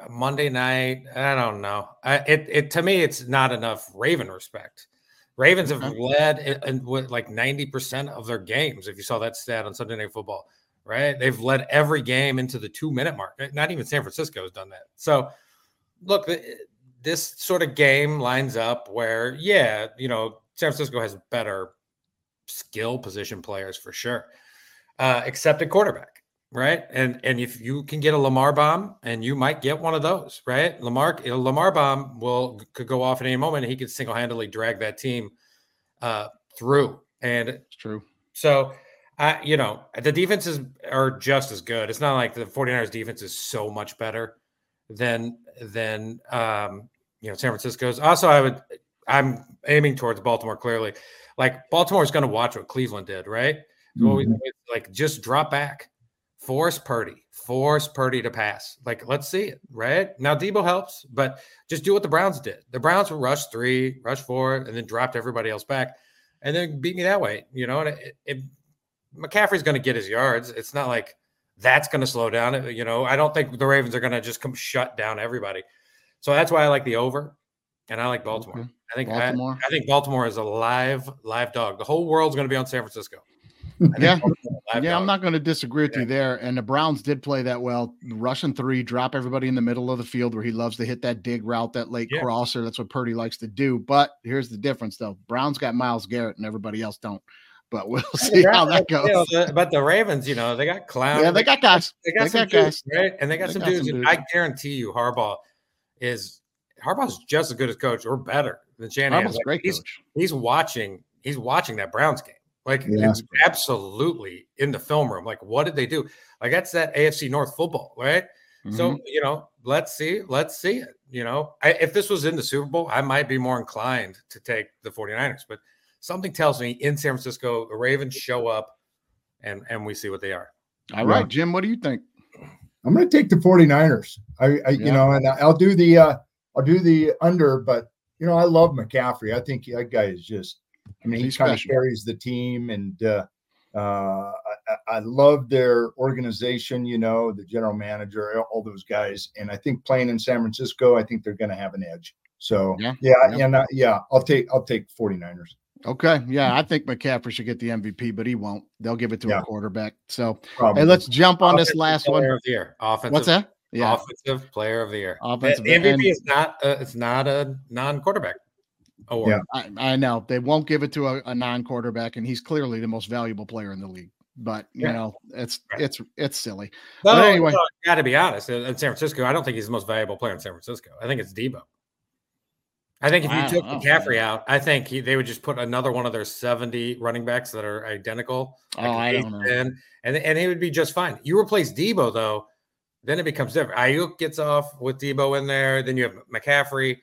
uh, Monday night. I don't know. I, it it to me, it's not enough Raven respect. Ravens have led in, in with like ninety percent of their games. If you saw that stat on Sunday Night Football, right? They've led every game into the two minute mark. Not even San Francisco has done that. So, look, this sort of game lines up where, yeah, you know, San Francisco has better skill position players for sure, uh, except at quarterback. right? And and if you can get a Lamar bomb, and you might get one of those, right? Lamar a Lamar bomb will could go off at any moment, and he could single handedly drag that team uh, through. And It's true. so, I you know the defenses are just as good. It's not like the 49ers defense is so much better than than um, you know San Francisco's. Also, I would I'm aiming towards Baltimore clearly. Like Baltimore's going to watch what Cleveland did, right? We- mm-hmm. like just drop back, force Purdy, force Purdy to pass. Like let's see it, right? Now Debo helps, but just do what the Browns did. The Browns will rush three, rush four, and then dropped everybody else back, and then beat me that way. You know, and it, it, McCaffrey's going to get his yards. It's not like that's going to slow down. You know, I don't think the Ravens are going to just come shut down everybody. So that's why I like the over, and I like Baltimore. Okay. I think Baltimore. I, I think Baltimore is a live live dog. The whole world's going to be on San Francisco. Yeah. Baltimore's a live Yeah, I'm not going to disagree with you there. And the Browns did play that well. Russian three, drop everybody in the middle of the field where he loves to hit that dig route, that late Yeah. crosser. That's what Purdy likes to do. But here's the difference, though. Browns got Myles Garrett and everybody else don't. But we'll see how that goes. You know, the- but the Ravens, you know, they got clowns. Yeah, they got guys. They got They some got dudes, guys. right? And they got They some got dudes. some and dudes. I guarantee you, Harbaugh is Harbaugh's just as good as coach or better than Shanahan. Harbaugh's Like, great he's, coach. he's watching. He's watching that Browns game. Like Yeah. it's absolutely in the film room. Like what did they do? Like that's that AFC North football, right? So Mhm. you know, let's see, let's see it. You know, I, if this was in the Super Bowl, I might be more inclined to take the 49ers. But something tells me in San Francisco, the Ravens show up, and and we see what they are. all right, Jim, what do you think? I'm going to take the 49ers. I, I Yeah. you know, and I'll do the uh I'll do the under, but you know, I love McCaffrey. I think that guy is just I mean, he He's kind of carries the team and uh uh I, I I love their organization, you know, the general manager, all those guys. And I think playing in San Francisco, I think they're going to have an edge. So Yeah. yeah, Yeah. and uh, yeah, I'll take I'll take 49ers. Okay. Yeah, I think McCaffrey should get the MVP, but he won't. They'll give it to Yeah. a quarterback. So, Probably. hey, let's jump on this Offensive last player one. of the year. Offensive. What's that? Yeah. Offensive player of the year. Offensive- The MVP and- is not. A, it's not a non-quarterback award. Yeah. I, I know they won't give it to a, a non-quarterback, and he's clearly the most valuable player in the league. But you Yeah. know, it's Right. it's it's silly. No, But anyway, got to be honest. In in San Francisco, I don't think he's the most valuable player in San Francisco. I think it's Debo. I think if you took Oh, McCaffrey out, I think he, they would just put another one of their 70 running backs that are identical. Oh, I don't know. And, and he would be just fine. You replace Debo, though, then it becomes different. Aiyuk gets off with Debo in there. Then you have McCaffrey,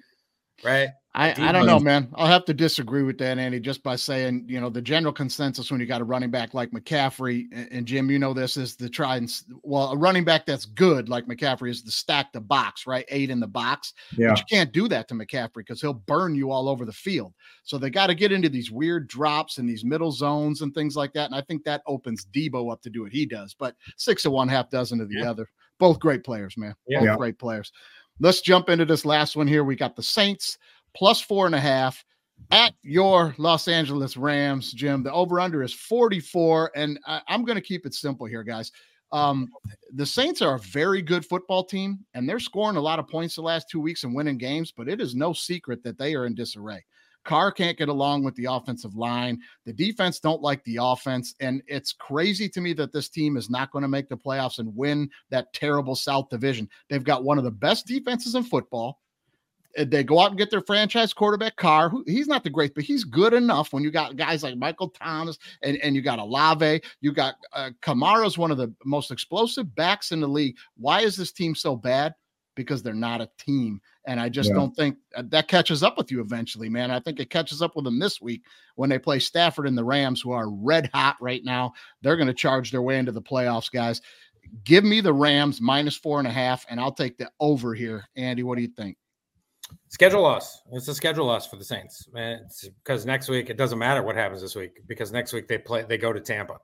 right? I, I don't know, man. I'll have to disagree with that, Andy, just by saying, you know, the general consensus when you got a running back like McCaffrey, and, and Jim, you know this is the try and well, a running back that's good like McCaffrey is to stack the box, right? Eight in the box. Yeah. But you can't do that to McCaffrey because he'll burn you all over the field. So they got to get into these weird drops and these middle zones and things like that. And I think that opens Debo up to do what he does. But six of one, half dozen of the Yeah. other. Both great players, man. Yeah. Both Yeah. great players. Let's jump into this last one here. We got the Saints plus four and a half at your Los Angeles Rams, Jim. The over under is 44. And I, I'm going to keep it simple here, guys. Um, the Saints are a very good football team, and they're scoring a lot of points the last two weeks and winning games, but it is no secret that they are in disarray. Carr can't get along with the offensive line. The defense don't like the offense. And it's crazy to me that this team is not going to make the playoffs and win that terrible South Division. They've got one of the best defenses in football. Uh, They go out and get their franchise quarterback Carr. Who he's not the great, but he's good enough. When you got guys like Michael Thomas and, and you got Olave, you got uh, Kamara's one of the most explosive backs in the league. Why is this team so bad? Because they're not a team, and I just Yeah. don't think uh, that catches up with you eventually, man. I think it catches up with them this week when they play Stafford and the Rams, who are red hot right now. They're going to charge their way into the playoffs, guys. Give me the Rams minus four and a half, and I'll take the over here. Andy, what do you think? Schedule loss. It's a schedule loss for the Saints. It's because next week it doesn't matter what happens this week because next week they play they go to Tampa,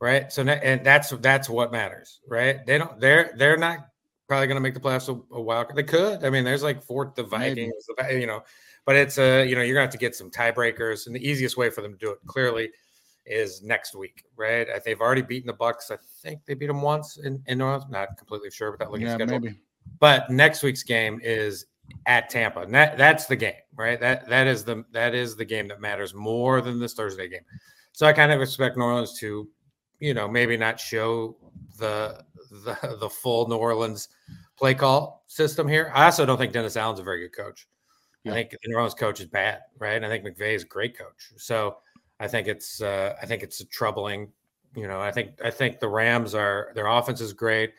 right? So ne- and that's that's what matters, right? They don't they're they're not probably going to make the playoffs a, a while. They could. I mean, there's like fourth the Vikings, the, you know, but it's a you know you're going to have to get some tiebreakers, and the easiest way for them to do it clearly is next week, right? Uh, They've already beaten the Bucs. I think they beat them once in in North. Not completely sure, but that looking Yeah, schedule. maybe. But next week's game is at Tampa. And that that's the game, right? That that is the that is the game that matters more than this Thursday game. So I kind of expect New Orleans to, you know, maybe not show the the the full New Orleans play call system here. I also don't think Dennis Allen's a very good coach. Yeah. I think the New Orleans coach is bad, right? And I think McVay is a great coach. So I think it's uh, I think it's a troubling. You know, I think I think the Rams are their offense is great.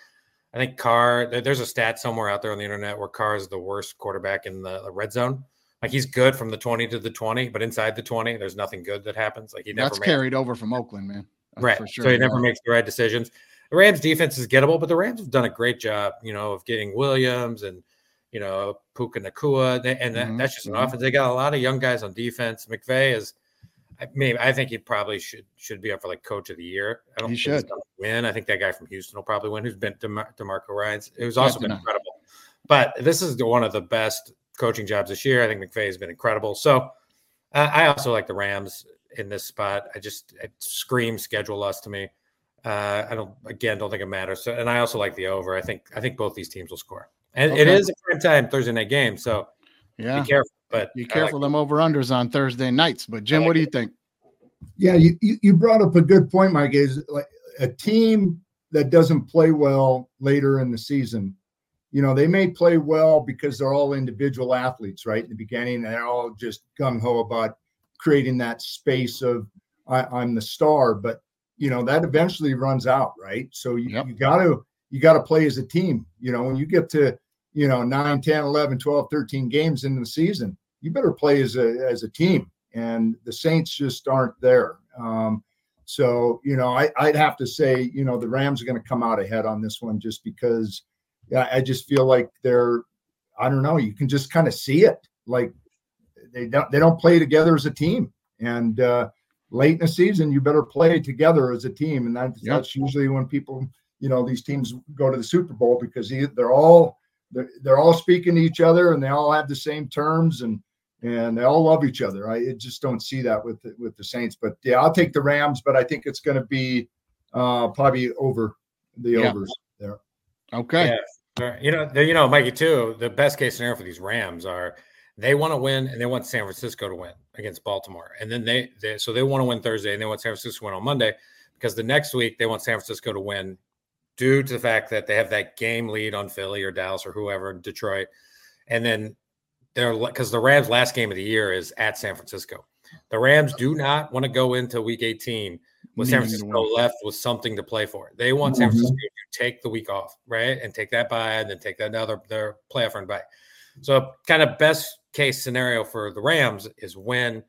I think Carr. There's a stat somewhere out there on the internet where Carr is the worst quarterback in the, the red zone. Like he's good from the 20 to the 20, but inside the 20, there's nothing good that happens. Like he never That's makes- carried over from Oakland, man. That's right. For sure. So he never makes the right decisions. The Rams defense is gettable, but the Rams have done a great job, you know, of getting Williams and you know Puka Nacua, and that, Mhm, that's just an mhm. offense. They got a lot of young guys on defense. McVay is, I mean, I think he probably should should be up for like coach of the year. I don't He think should. win. I think that guy from Houston will probably win. Who's been Demar- Demarco Ryan's? Who's also been incredible. But this is the, one of the best coaching jobs this year. I think McVay has been incredible. So uh, I also like the Rams in this spot. I just it screams schedule loss to me. Uh, I don't again don't think it matters. So, and I also like the over. I think I think both these teams will score, and it Okay. is a prime time Thursday night game. So Yeah. be careful. But Be I like careful them over unders on Thursday nights. But Jim, like what do it. you think? Yeah, you, you you brought up a good point, Mike. Is like a team that doesn't play well later in the season. You know, they may play well because they're all individual athletes, right? In the beginning, they're all just gung ho about creating that space of I, I'm the star, but you know that eventually runs out, right? So you, Yep. you got to you got to play as a team. You know, when you get to you know 9 10 11 12 13 games in the season you better play as a as a team and the saints just aren't there um so you know I, i'd have to say you know the rams are going to come out ahead on this one just because i just feel like they're i don't know you can just kind of see it like they don't they don't play together as a team and uh late in the season you better play together as a team and that's, Yep. that's usually when people you know these teams go to the super bowl because they- they're all they're, they're all speaking to each other and they all have the same terms and and they all love each other. I just don't see that with the, with the Saints. But yeah, I'll take the Rams, but I think it's going to be uh, probably over the Yeah. overs there. Okay. Yeah, you know, you know, Mikey too. The best case scenario for these Rams are they want to win and they want San Francisco to win against Baltimore, and then they, they so they want to win Thursday and they want San Francisco to win on Monday because the next week they want San Francisco to win due to the fact that they have that game lead on Philly or Dallas or whoever Detroit, and then they're because the Rams' last game of the year is at San Francisco. The Rams do not want to go into Week 18 with San Francisco left with something to play for. They want San Mhm. Francisco to take the week off, right, and take that bye, and then take that another their playoff run bye. So, kind of best case scenario for the Rams is when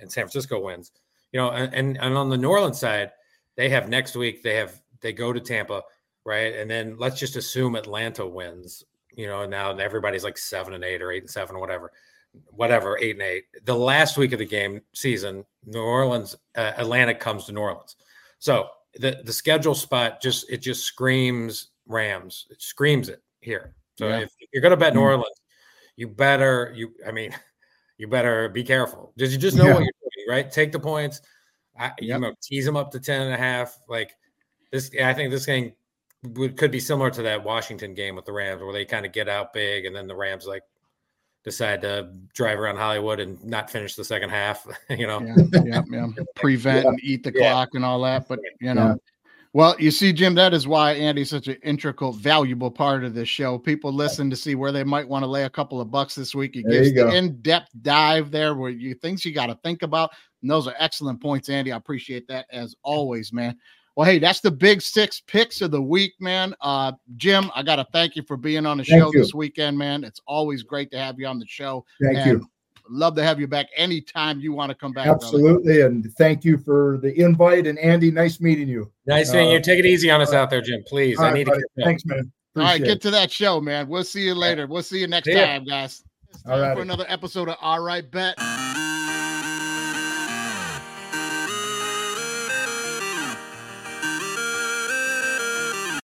and San Francisco wins. You know, and and, on the New Orleans side, they have next week. They have they go to Tampa, right, and then let's just assume Atlanta wins. You know, now everybody's like seven and eight or eight and seven or whatever whatever, eight and eight. The last week of the game season, New Orleans, uh, Atlanta comes to New Orleans. So the the schedule spot just it just screams Rams. It screams it here. So Yeah. if, you're gonna bet New Mhm. Orleans, you better you I mean you better be careful. Just you just know Yeah. what you're doing, right? Take the points. I, You Yep. know, tease them up to 10 and a half. Like this, I think this game would, could be similar to that Washington game with the Rams, where they kind of get out big and then the Rams like decide to drive around Hollywood and not finish the second half. You know, Yeah, yeah, yeah. Prevent and eat the clock and all that. But you know, well, you see, Jim, that is why Andy's such an integral, valuable part of this show. People listen to see where they might want to lay a couple of bucks this week. He There gives the in-depth dive there where you things you got to think about. And those are excellent points, Andy. I appreciate that as always, man. Well, hey, that's the big six picks of the week, man. Uh, Jim, I got to thank you for being on the Thank show you. this weekend, man. It's always great to have you on the show. Thank and you. Love to have you back anytime you want to come back. brother. Absolutely. And thank you for the invite. And Andy, nice meeting you. nice meeting Uh, you. Take it easy on us out there, Jim. Please, All I right, need to. buddy. catch up. Thanks, man. All right, get to that show, man. We'll see you later. We'll see you next See time, guys. It's time righty. for another episode of All Right Bet.